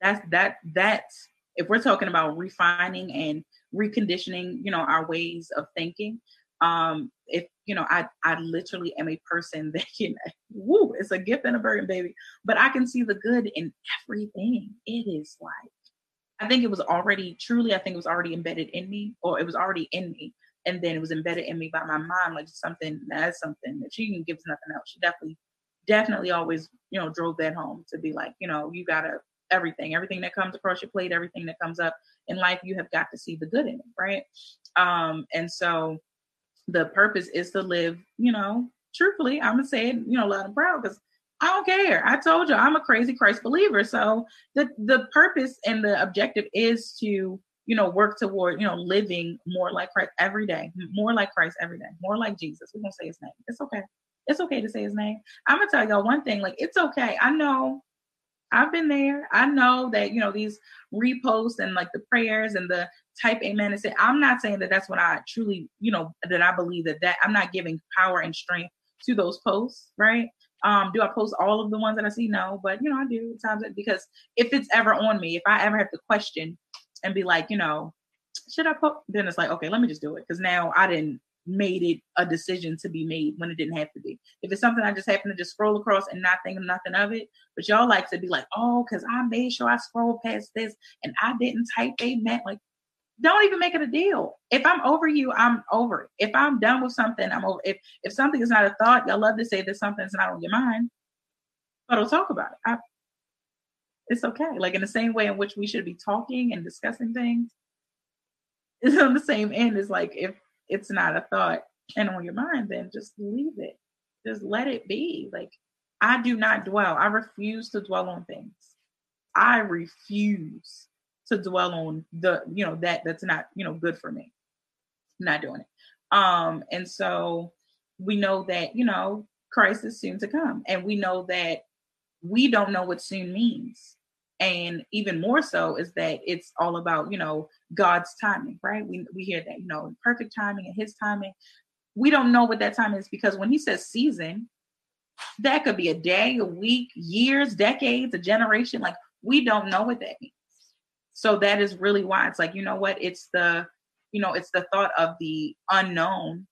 [SPEAKER 1] That's that that's if we're talking about refining and reconditioning, you know, our ways of thinking, um, if you know, I I literally am a person (laughs) that can woo, it's a gift and a burden, baby. But I can see the good in everything. It is like I think it was already truly, I think it was already embedded in me, or it was already in me. And then it was embedded in me by my mom, like something that's something that she can give us nothing else. She definitely definitely always, you know, drove that home to be like, you know, you gotta everything, everything that comes across your plate, everything that comes up in life, you have got to see the good in it, right? Um, and so the purpose is to live, you know, truthfully, I'm gonna say it, you know, loud and proud because I don't care. I told you I'm a crazy Christ believer. So the the purpose and the objective is to you know work toward you know living more like Christ every day, more like Christ every day, more like Jesus. We're gonna say His name. It's okay. It's okay to say His name. I'm gonna tell y'all one thing. Like it's okay. I know. I've been there. I know that you know these reposts and like the prayers and the type amen and say i'm not saying that that's what i truly you know that i believe that that i'm not giving power and strength to those posts right um, do I post all of the ones that I see? No, but you know, I do times because if it's ever on me, if I ever have to question and be like, you know, should I post? Then it's like, okay, let me just do it because now I didn't made it a decision to be made when it didn't have to be. If it's something I just happen to just scroll across and not think nothing of it, but y'all like to be like, oh, because I made sure I scrolled past this and I didn't type amen. Like, don't even make it a deal. If I'm over you, I'm over it. If I'm done with something, I'm over. If if something is not a thought, y'all love to say that something's not on your mind, but we'll talk about it. I, it's okay. Like in the same way in which we should be talking and discussing things, it's on the same end as like if it's not a thought and on your mind, then just leave it. Just let it be. Like I do not dwell. I refuse to dwell on things. I refuse to dwell on the you know that that's not you know good for me. I'm not doing it. Um and so we know that you know christ is soon to come. And we know that we don't know what soon means. And even more so is that it's all about you know god's timing right? We, we hear that you know perfect timing and his timing. We don't know what that time is because when he says season that could be a day a week years decades a generation like we don't know what that means so that is really why it's like you know what? It's the you know it's the thought of the unknown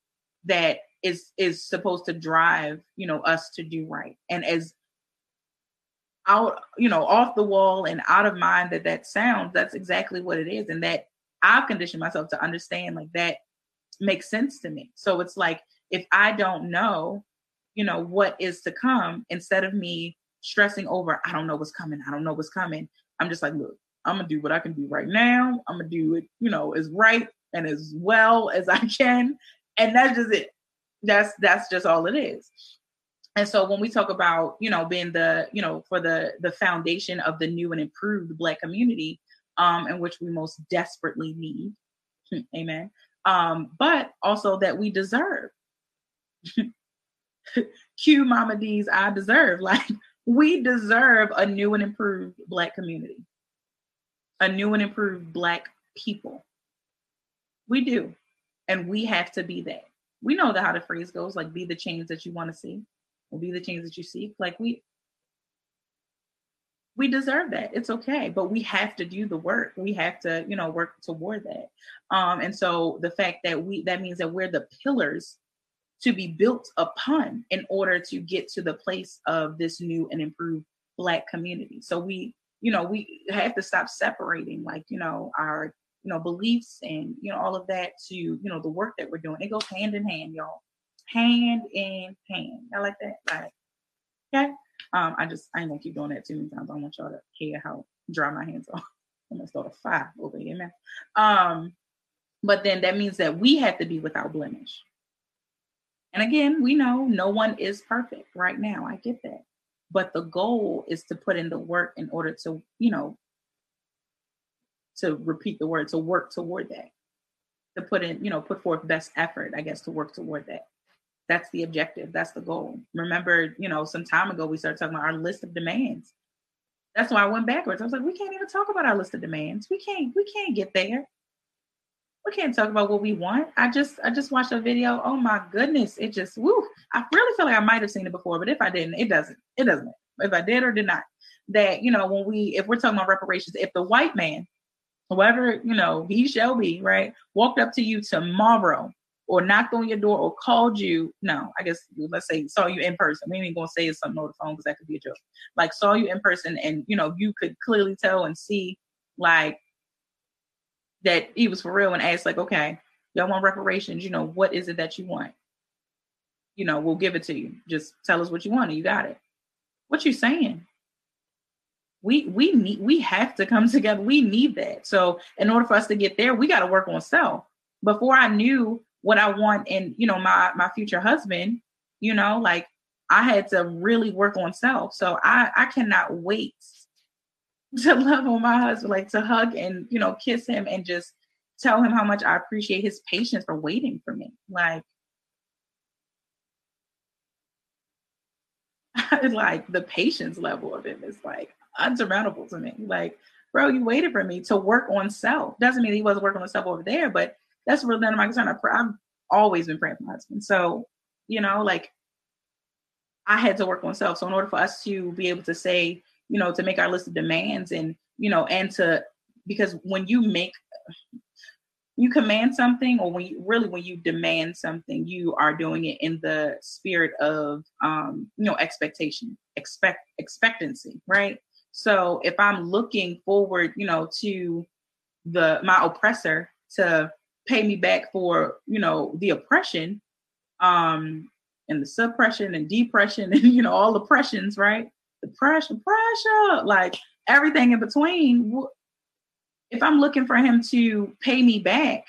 [SPEAKER 1] that is is supposed to drive you know us to do right. And as out you know off the wall and out of mind that that sounds that's exactly what it is. And that i've conditioned myself to understand like that makes sense to me. So it's like if i don't know you know what is to come instead of me stressing over i don't know what's coming i don't know what's coming i'm just like look I'm gonna do what I can do right now. I'm gonna do it, you know, as right and as well as I can, and that's just it. That's that's just all it is. And so when we talk about, you know, being the, you know, for the the foundation of the new and improved Black community, um, in which we most desperately need, (laughs) amen. Um, but also that we deserve. (laughs) Q Mama D's I deserve. (laughs) Like we deserve a new and improved Black community a new and improved Black people. We do. And we have to be that. We know that how the phrase goes like, be the change that you want to see, or be the change that you seek. Like, we, we deserve that. It's okay, but we have to do the work. We have to, you know, work toward that. Um, and so the fact that we that means that we're the pillars to be built upon in order to get to the place of this new and improved black community. So we you know, we have to stop separating like, you know, our, you know, beliefs and, you know, all of that to, you know, the work that we're doing. It goes hand in hand, y'all. Hand in hand. I like that. Like, okay. Um, I just I ain't gonna keep doing that too many times. I want y'all to hear how dry my hands are. (laughs) I'm gonna start a fire over here, man. Um, but then that means that we have to be without blemish. And again, we know no one is perfect right now. I get that but the goal is to put in the work in order to you know to repeat the word to work toward that. To put in you know put forth best effort i guess to work toward that. That's the objective. That's the goal. Remember you know some time ago we started talking about our list of demands. That's why i went backwards. I was like we can't even talk about our list of demands. We can't we can't get there. We can't talk about what we want. I just I just watched a video. Oh my goodness, it just woo. I really feel like I might have seen it before, but if I didn't, it doesn't. It doesn't. If I did or did not, that you know when we if we're talking about reparations, if the white man, whoever you know he shall be, right, walked up to you tomorrow or knocked on your door or called you, no, I guess let's say saw you in person. We ain't gonna say it's something over the phone because that could be a joke. Like saw you in person and you know you could clearly tell and see like that he was for real and asked like, okay, y'all want reparations? You know, what is it that you want? You know, we'll give it to you. Just tell us what you want and you got it. What you saying? We we need we have to come (laughs) together. We need that. So in order for us to get there, we got to work on self. Before I knew what I want and you know, my my future husband, you know, like I had to really work on self. So I I cannot wait (laughs) to love on my husband, like to hug and you know kiss him and just tell him how much I appreciate his patience for waiting for me. Like (laughs) like the patience level of him is like unsurmountable to me. Like, bro, you waited for me to work on self. Doesn't mean he wasn't working on self over there, but that's really none of my concern. I've always been praying for my husband. So, you know, like I had to work on self. So in order for us to be able to say, you know, to make our list of demands and, you know, and to because when you make you command something or when you really when you demand something you are doing it in the spirit of um you know expectation expect expectancy right? So if i'm looking forward you know to the my oppressor to pay me back for you know the oppression um and the suppression and depression (laughs) and you know all oppressions right? The pressure pressure like everything in between if I'm looking for him to pay me back,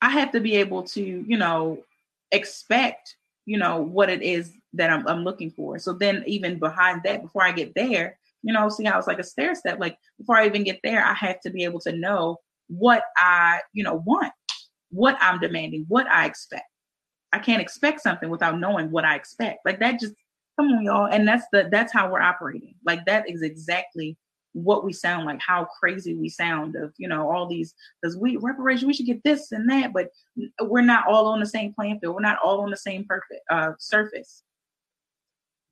[SPEAKER 1] I have to be able to, you know, expect, you know, what it is that I'm, I'm looking for. So then, even behind that, before I get there, you know, see how it's like a stair step. Like before I even get there, I have to be able to know what I, you know, want, what I'm demanding, what I expect. I can't expect something without knowing what I expect. Like that just come on, y'all. And that's the that's how we're operating. Like that is exactly what we sound like, how crazy we sound of, you know, all these, because we reparation, we should get this and that, but we're not all on the same playing field. We're not all on the same perfect uh, surface.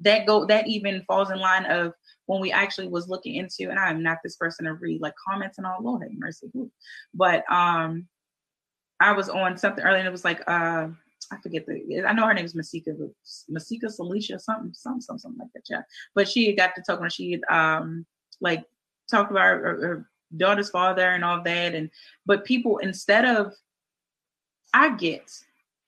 [SPEAKER 1] That go that even falls in line of when we actually was looking into, and I'm not this person to read like comments and all, Lord have mercy, but um, I was on something earlier and it was like uh I forget the I know her name is Masika Masika Salisha something something something, something like that yeah but she got to talk when she um like talk about her, her daughter's father and all that and but people instead of i get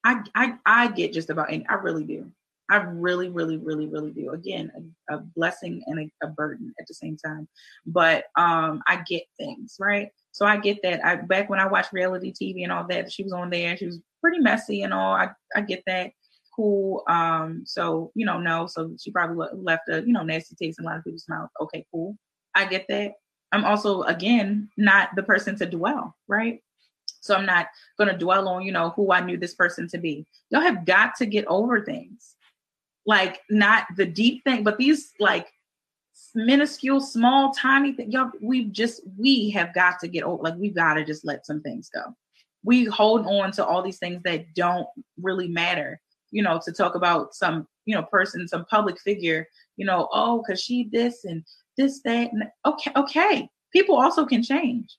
[SPEAKER 1] i i, I get just about and i really do. I really really really really do. Again a, a blessing and a, a, burden at the same time. But um i get things right? So i get that. I back when i watched reality tv and all that she was on there. She was pretty messy and all. I i get that. Cool. Um so you know no. So she probably left a you know nasty taste in a lot of people's mouth. Okay cool I get that. I'm also, again, not the person to dwell, right? So I'm not going to dwell on, you know, who I knew this person to be. Y'all have got to get over things. Like, not the deep thing, but these like minuscule, small, tiny things. Y'all, we've just, we have got to get over, like, we've got to just let some things go. We hold on to all these things that don't really matter, you know, to talk about some, you know, person, some public figure, you know, oh, because she this and this, that, and okay, okay. People also can change.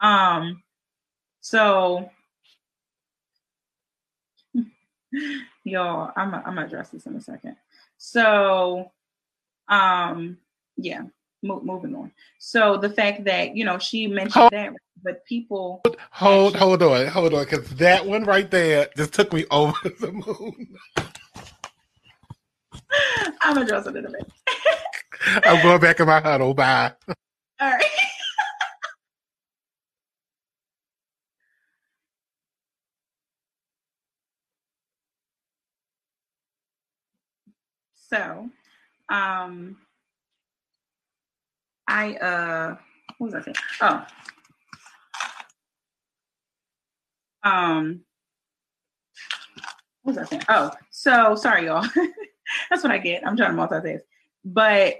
[SPEAKER 1] Um, so (laughs) y'all, I'm I'm gonna address this in a second. So, um, yeah, mo- moving on. So the fact that you know she mentioned hold, that, but people
[SPEAKER 2] hold actually, hold on, hold on, because that one right there just took me (laughs) over the moon. (laughs)
[SPEAKER 1] I'm addressing it in a minute.
[SPEAKER 2] I'm going back in my huddle. Bye.
[SPEAKER 1] All right. (laughs) so, um, I uh, what was I saying? Oh, um, what was I saying? Oh, so sorry, y'all. (laughs) That's what I get. I'm trying to multitask, but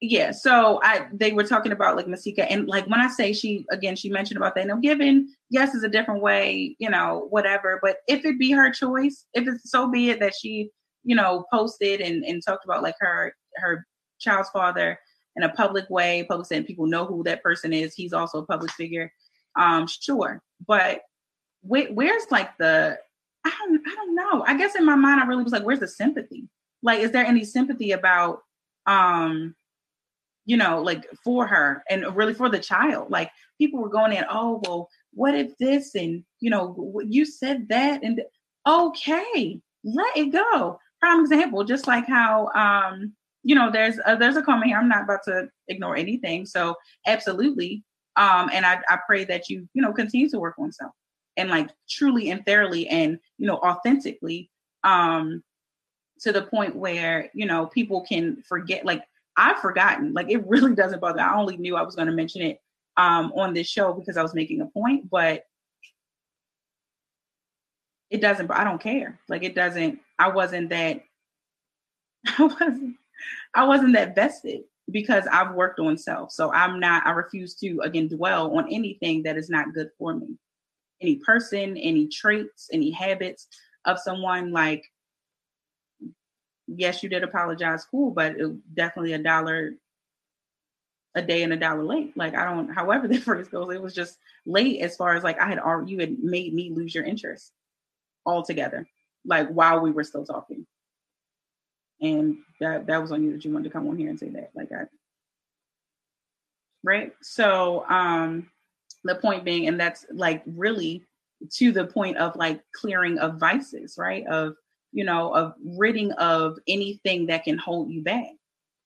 [SPEAKER 1] yeah so i they were talking about like masika and like when i say she again she mentioned about that no given yes is a different way you know whatever but if it be her choice if it's so be it that she you know posted and, and talked about like her her child's father in a public way public and people know who that person is he's also a public figure um sure but wh- where's like the i don't i don't know i guess in my mind i really was like where's the sympathy? Like is there any sympathy about um you know, like for her and really for the child. Like people were going in, oh, well, what if this? And, you know, you said that. And okay, let it go. Prime example, just like how um, you know, there's a, there's a comment here. I'm not about to ignore anything. So absolutely. Um, and I, I pray that you, you know, continue to work on self and like truly and thoroughly and, you know, authentically, um, to the point where, you know, people can forget, like I've forgotten, like it really doesn't bother. I only knew I was going to mention it, um, on this show because I was making a point, but it doesn't, I don't care. Like it doesn't, I wasn't that, (laughs) I wasn't, I wasn't that vested because I've worked on self. So I'm not, I refuse to again dwell on anything that is not good for me. Any person, any traits, any habits of someone like, yes, you did apologize, cool, but it, definitely a dollar a day and a dollar late. Like I don't, however (laughs) the phrase goes, it was just late as far as like I had already, you had made me lose your interest altogether, like while we were still talking. And that that was on you that you wanted to come on here and say that like i right? So um the point being and that's like really to the point of like clearing of vices right? Of you know of ridding of anything that can hold you back.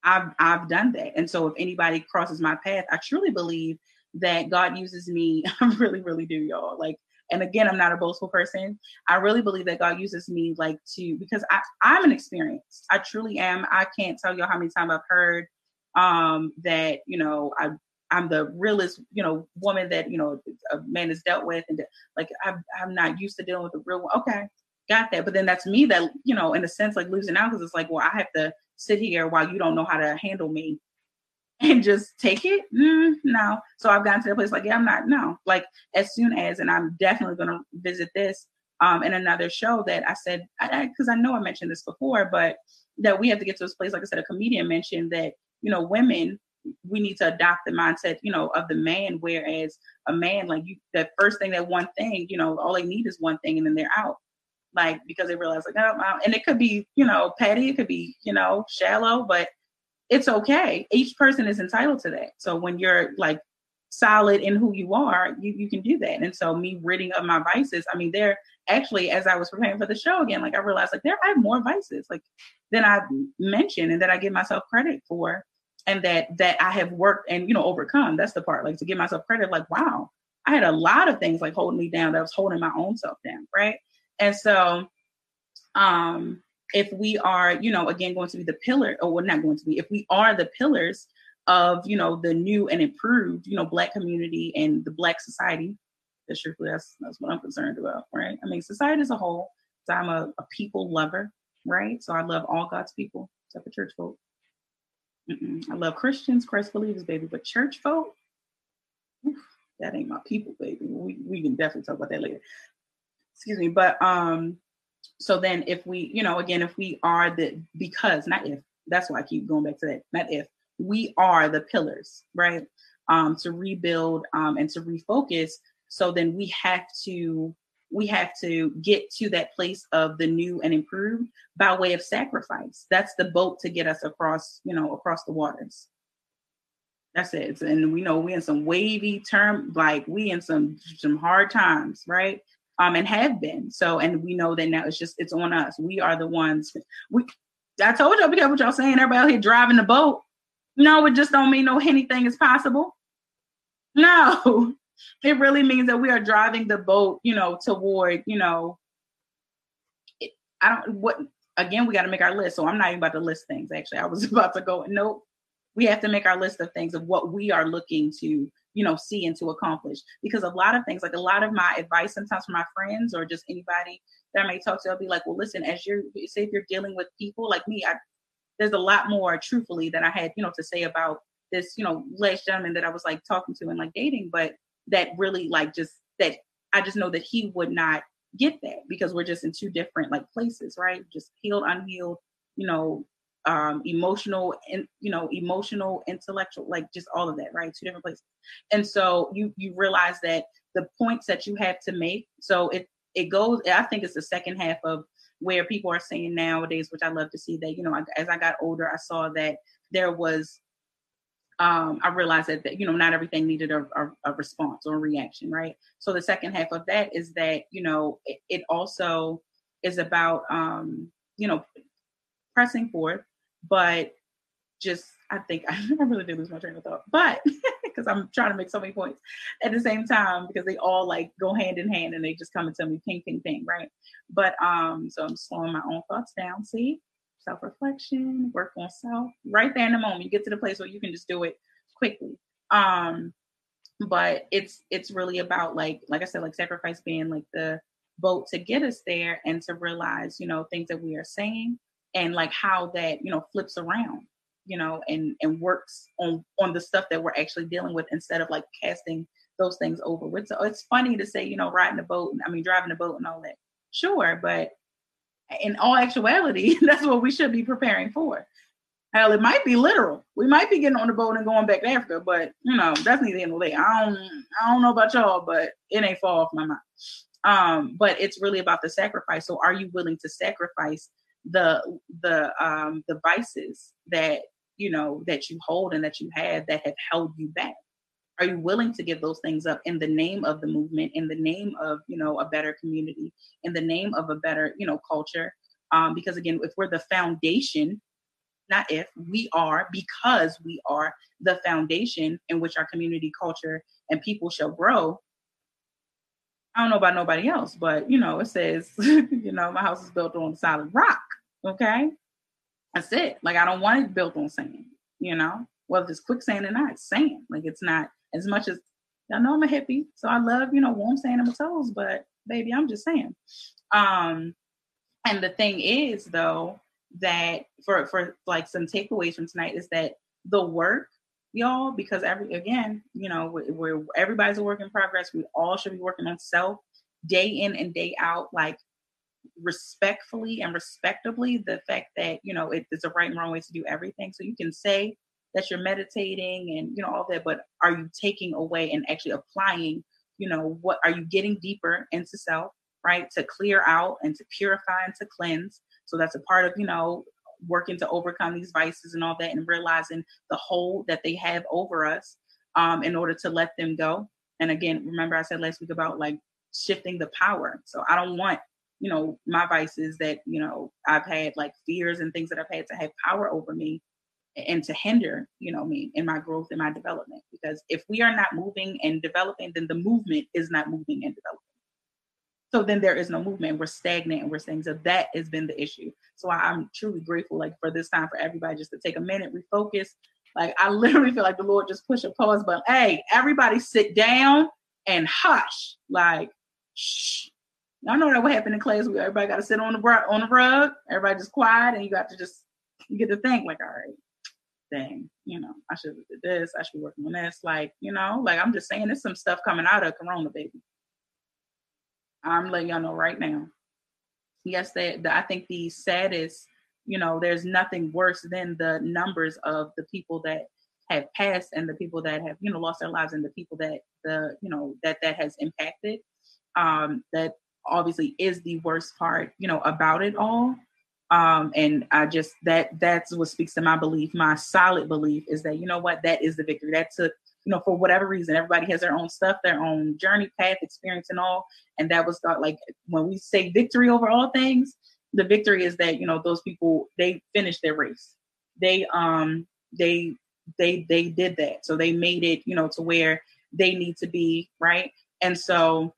[SPEAKER 1] I've i've done that. And so if anybody crosses my path i truly believe that god uses me. (laughs) I really really do y'all. Like and again i'm not a boastful person. I really believe that god uses me like to because i i'm an experience i truly am. I can't tell y'all how many times i've heard um that you know i i'm the realest you know woman that you know a man has dealt with and like i'm, I'm not used to dealing with a real one. Okay got that but then that's me that you know in a sense like losing out because it's like well i have to sit here while you don't know how to handle me (laughs) and just take it? Mm, no. So I've gotten to the place like, yeah, I'm not. No. Like as soon as, and I'm definitely going to visit this um in another show that I said, because I, I, I know I mentioned this before, but that we have to get to this place. Like I said, a comedian mentioned that you know women we need to adopt the mindset, you know, of the man. Whereas a man, like you, the first thing, that one thing, you know, all they need is one thing, and then they're out. Like because they realize, like, oh, and it could be, you know, petty, it could be, you know, shallow, but it's okay. Each person is entitled to that. So when you're like solid in who you are, you, you can do that. And so me ridding of my vices, I mean, they're actually as I was preparing for the show again, like I realized like there I have more vices like than I mentioned and that I give myself credit for and that that I have worked and you know overcome. That's the part, like to give myself credit, like, wow, I had a lot of things like holding me down that was holding my own self down, right? And so um if we are, you know, again, going to be the pillar, or we're not going to be, if we are the pillars of, you know, the new and improved, you know, Black community and the Black society, that's truthfully, that's, that's what I'm concerned about, right? I mean, society as a whole, so I'm a, a people lover, right? So I love all God's people, except for church folk. Mm-mm. I love Christians, Christ believers, baby, but church folk, oof, that ain't my people, baby. We we can definitely talk about that later. Excuse me, but um, so then if we you know again if we are the because not if that's why i keep going back to that not if we are the pillars right? Um to rebuild um and to refocus so then we have to we have to get to that place of the new and improved by way of sacrifice. That's the boat to get us across you know across the waters. That's it. And we know we in some wavy term like we in some some hard times right um, and have been. So, and we know that now it's just it's on us. We are the ones. We, I told y'all, be careful what y'all saying. Everybody out here driving the boat. No, it just don't mean no anything is possible. No, (laughs) it really means that we are driving the boat, you know, toward, you know, it, I don't what again. We got to make our list. So I'm not even about to list things. Actually, I was (laughs) about to go. Nope. We have to make our list of things of what we are looking to you know see and to accomplish. Because a lot of things like a lot of my advice sometimes for my friends or just anybody that i may talk to i'll be like well listen as you're say if you're dealing with people like me i there's a lot more truthfully that i had you know to say about this you know last gentleman that i was like talking to and like dating but that really like just that i just know that he would not get that because we're just in two different like places right? Just healed unhealed you know um, emotional and you know emotional intellectual like just all of that right two different places and so you you realize that the points that you have to make so it it goes i think it's the second half of where people are saying nowadays which i love to see that you know as i got older i saw that there was um, I realized that, that, you know not everything needed a, a, a, response or a reaction, right? So the second half of that is that you know it, it also is about um, you know pressing forth, but just I think (laughs) I really did lose my train of thought, but (laughs) because I'm trying to make so many points at the same time because they all like go hand in hand and they just come and tell me ping, ping, ping, right? But um, so I'm slowing my own thoughts down. See, self reflection, work on self, right there in the moment. You get to the place where you can just do it quickly. Um, but it's it's really about like like I said, like sacrifice being like the boat to get us there and to realize you know things that we are saying and like how that you know flips around you know, and and works on on the stuff that we're actually dealing with instead of like casting those things over with. So it's funny to say, you know, riding a boat, I mean, driving a boat and all that. Sure, but in all actuality, (laughs) that's what we should be preparing for. Hell, it might be literal. We might be getting on the boat and going back to Africa, but you know, that's neither in the day. I don't I don't know about y'all, but it ain't fall off my mind. Um, but it's really about the sacrifice. So are you willing to sacrifice the the um the vices that you know, that you hold and that you have that have held you back? Are you willing to give those things up in the name of the movement, in the name of, you know, a better community, in the name of a better, you know, culture? Um, because again, if we're the foundation, not if, we are, because we are the foundation in which our community, culture, and people shall grow. I don't know about nobody else, but you know, it says, (laughs) you know, my house is built on solid rock. Okay. That's it. Like I don't want it built on sand, you know. Whether it's quicksand or not, sand. Like it's not as much as I know I'm a hippie, so I love, you know, warm sand in my toes, but baby, I'm just saying. Um, and the thing is though, that for for like some takeaways from tonight is that the work y'all because every again you know we're, we're, everybody's a work in progress. We all should be working on self day in and day out like respectfully and respectably the fact that you know it, it's a right and wrong way to do everything. So you can say that you're meditating and you know all that but are you taking away and actually applying you know what are you getting deeper into self right? To clear out and to purify and to cleanse. So that's a part of you know working to overcome these vices and all that and realizing the hold that they have over us um, in order to let them go and again remember i said last week about like shifting the power so i don't want you know, my vices that, you know, I've had like fears and things that I've had to have power over me and to hinder, you know, me in my growth and my development. Because if we are not moving and developing, then the movement is not moving and developing. So then there is no movement. We're stagnant and we're saying so that has been the issue. So I'm truly grateful, like for this time for everybody just to take a minute, refocus. Like I (laughs) literally feel like the Lord just push a pause button. Hey, everybody sit down and hush. Like, shh, I know that what happened in class. We everybody got to sit on the rug, on the rug. Everybody just quiet, and you got to just you get to think like, all right, dang, you know, I should have did this. I should be working on this. Like, you know, like I'm just saying, there's some stuff coming out of Corona, baby. I'm letting y'all know right now. Yes, that I think the saddest, you know, there's nothing worse than the numbers of the people that have passed and the people that have, you know, lost their lives and the people that the, you know, that that has impacted. Um, that obviously is the worst part, you know, about it all. Um, and I just that that's what speaks to my belief. My solid belief is that you know what that is the victory. That took you know for whatever reason everybody has their own stuff, their own journey, path, experience, and all. And that was got like when we say victory over all things, the victory is that you know those people they finished their race. They um they they they did that. So they made it you know to where they need to be right. And so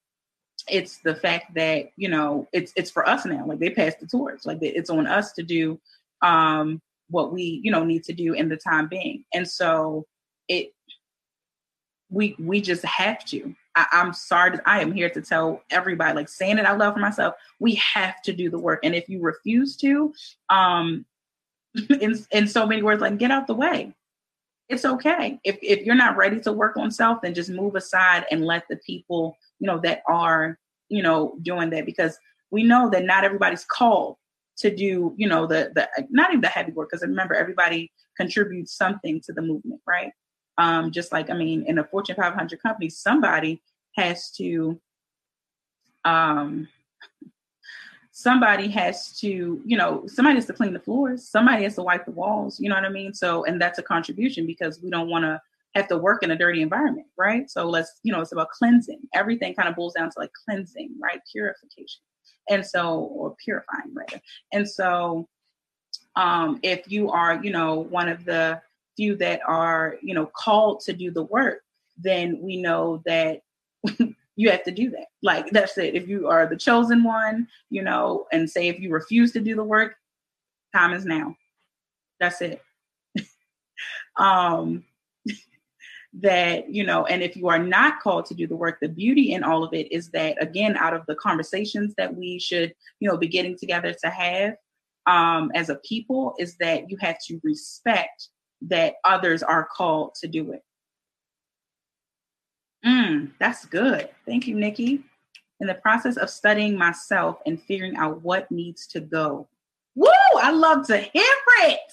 [SPEAKER 1] it's the fact that you know it's it's for us now like they passed the torch like it's on us to do um what we you know need to do in the time being and so it we we just have to. I, am sorry i am here to tell everybody like saying it out loud for myself we have to do the work. And if you refuse to um (laughs) in in so many words like get out the way. It's okay. If if you're not ready to work on self then just move aside and let the people you know that are you know doing that. Because we know that not everybody's called to do you know the the not even the heavy work. Because remember everybody contributes something to the movement right um just like i mean in a fortune 500 company somebody has to um somebody has to you know somebody has to clean the floors somebody has to wipe the walls you know what i mean so and that's a contribution because we don't want to have to work in a dirty environment, right? So let's, you know, it's about cleansing. Everything kind of boils down to like cleansing, right? Purification. And so, or purifying rather. And so, um, if you are, you know, one of the few that are, you know, called to do the work, then we know that (laughs) you have to do that. Like that's it. If you are the chosen one, you know, and say if you refuse to do the work, time is now. That's it. (laughs) um (laughs) that you know and if you are not called to do the work the beauty in all of it is that again out of the conversations that we should you know be getting together to have um as a people is that you have to respect that others are called to do it. Mm, that's good. Thank you nikki. In the process of studying myself and figuring out what needs to go. Woo! I love to hear it.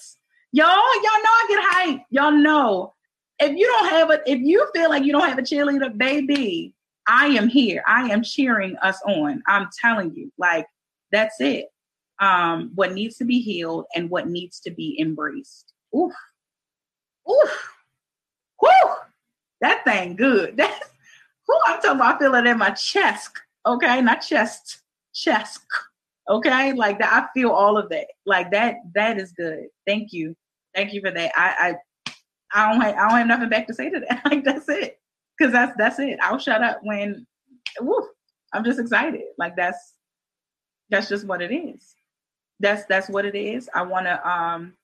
[SPEAKER 1] Y'all y'all know i get hyped y'all know. If you don't have a, if you feel like you don't have a cheerleader, baby, I am here. I am cheering us on. I'm telling you, like that's it. Um, what needs to be healed and what needs to be embraced. Oof, oof, whoo, that thing good. (laughs) Who I'm talking about. I feel it in my chest. Okay, not chest, chest. Okay, like that. I feel all of that. Like that. That is good. Thank you. Thank you for that. I, I I don't have, I don't have nothing back to say to that. (laughs) like that's it. Cause that's that's it. I'll shut up when woo, I'm just excited. Like that's that's just what it is. That's that's what it is. I wanna um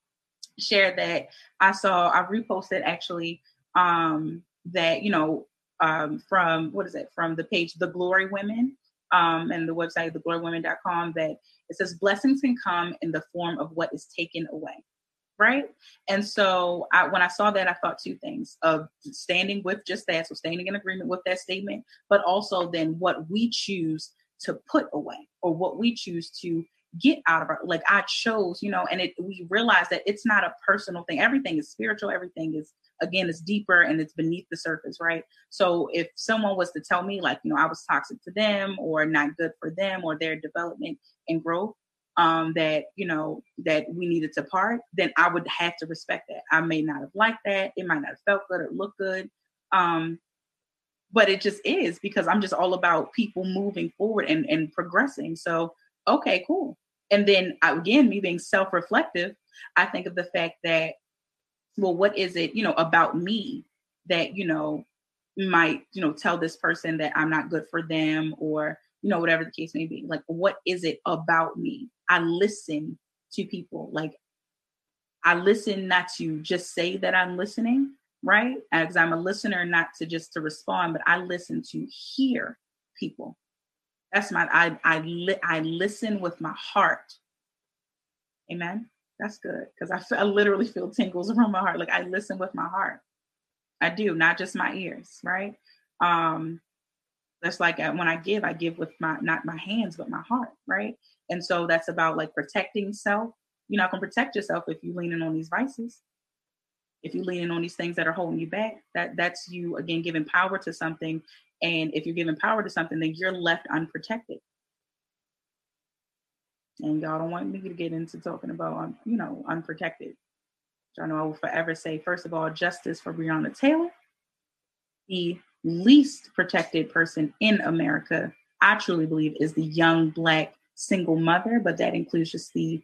[SPEAKER 1] share that I saw I reposted actually um that, you know, um from what is it, from the page The Glory Women um and the website theglorywomen.com that it says blessings can come in the form of what is taken away right? And so I, when I saw that, I thought two things of standing with just that, so standing in agreement with that statement, but also then what we choose to put away or what we choose to get out of our like I chose, you know, and it we realize that it's not a personal thing. Everything is spiritual, everything is again it's deeper and it's beneath the surface, right? So if someone was to tell me like, you know, I was toxic to them or not good for them or their development and growth, um, that you know that we needed to part, then I would have to respect that. I may not have liked that. It might not have felt good or looked good. Um, but it just is because I'm just all about people moving forward and, and progressing. So, okay, cool. And then uh, again, me being self reflective, I think of the fact that, well, what is it, you know, about me that, you know, might, you know, tell this person that I'm not good for them or, you know, whatever the case may be. Like, what is it about me? I listen to people. Like, I listen not to just say that I'm listening, right? Because I'm a listener, not to just to respond, but I listen to hear people. That's my I I li- I listen with my heart. Amen. That's good because I, I literally feel tingles (laughs) around my heart. Like I listen with my heart. I do, not just my ears, right? Um, that's like uh, when I give, I give with my not my hands, but my heart, right? And so that's about like protecting self. You're not gonna protect yourself if you're leaning on these vices. If you're leaning on these things that are holding you back, that that's you again giving power to something. And if you're giving power to something, then you're left unprotected. And y'all don't want me to get into talking about, um, you know, unprotected. I know I will forever say, first of all, justice for Breonna Taylor. The least protected person in America, I truly believe, is the young black single mother, but that includes just the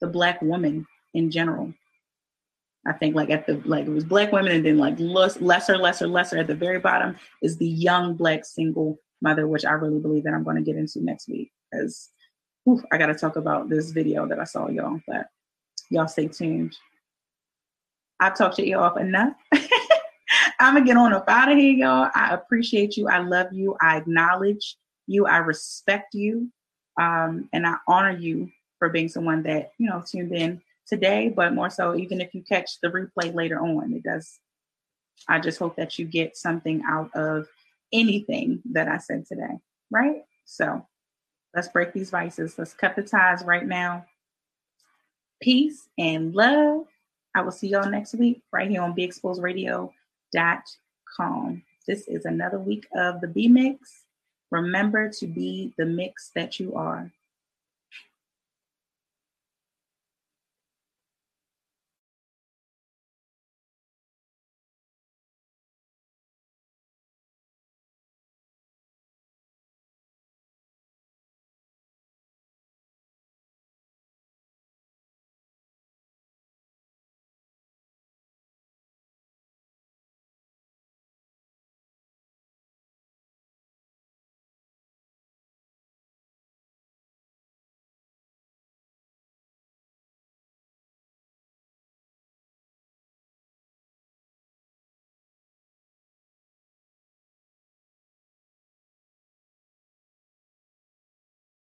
[SPEAKER 1] the black woman in general. I think like at the like it was black women and then like less lesser, lesser, lesser at the very bottom is the young black single mother, which I really believe that I'm going to get into next week because I got to talk about this video that I saw y'all. But y'all stay tuned. I've talked to off enough. (laughs) I'm gonna get on up out of here, y'all. I appreciate you. I love you. I acknowledge you. I respect you. Um, and I honor you for being someone that, you know, tuned in today, but more so, even if you catch the replay later on, it does. I just hope that you get something out of anything that I said today, right? So let's break these vices. Let's cut the ties right now. Peace and love. I will see y'all next week right here on Be Exposed Radio com. This is another week of the B Mix. Remember to be the mix that you are.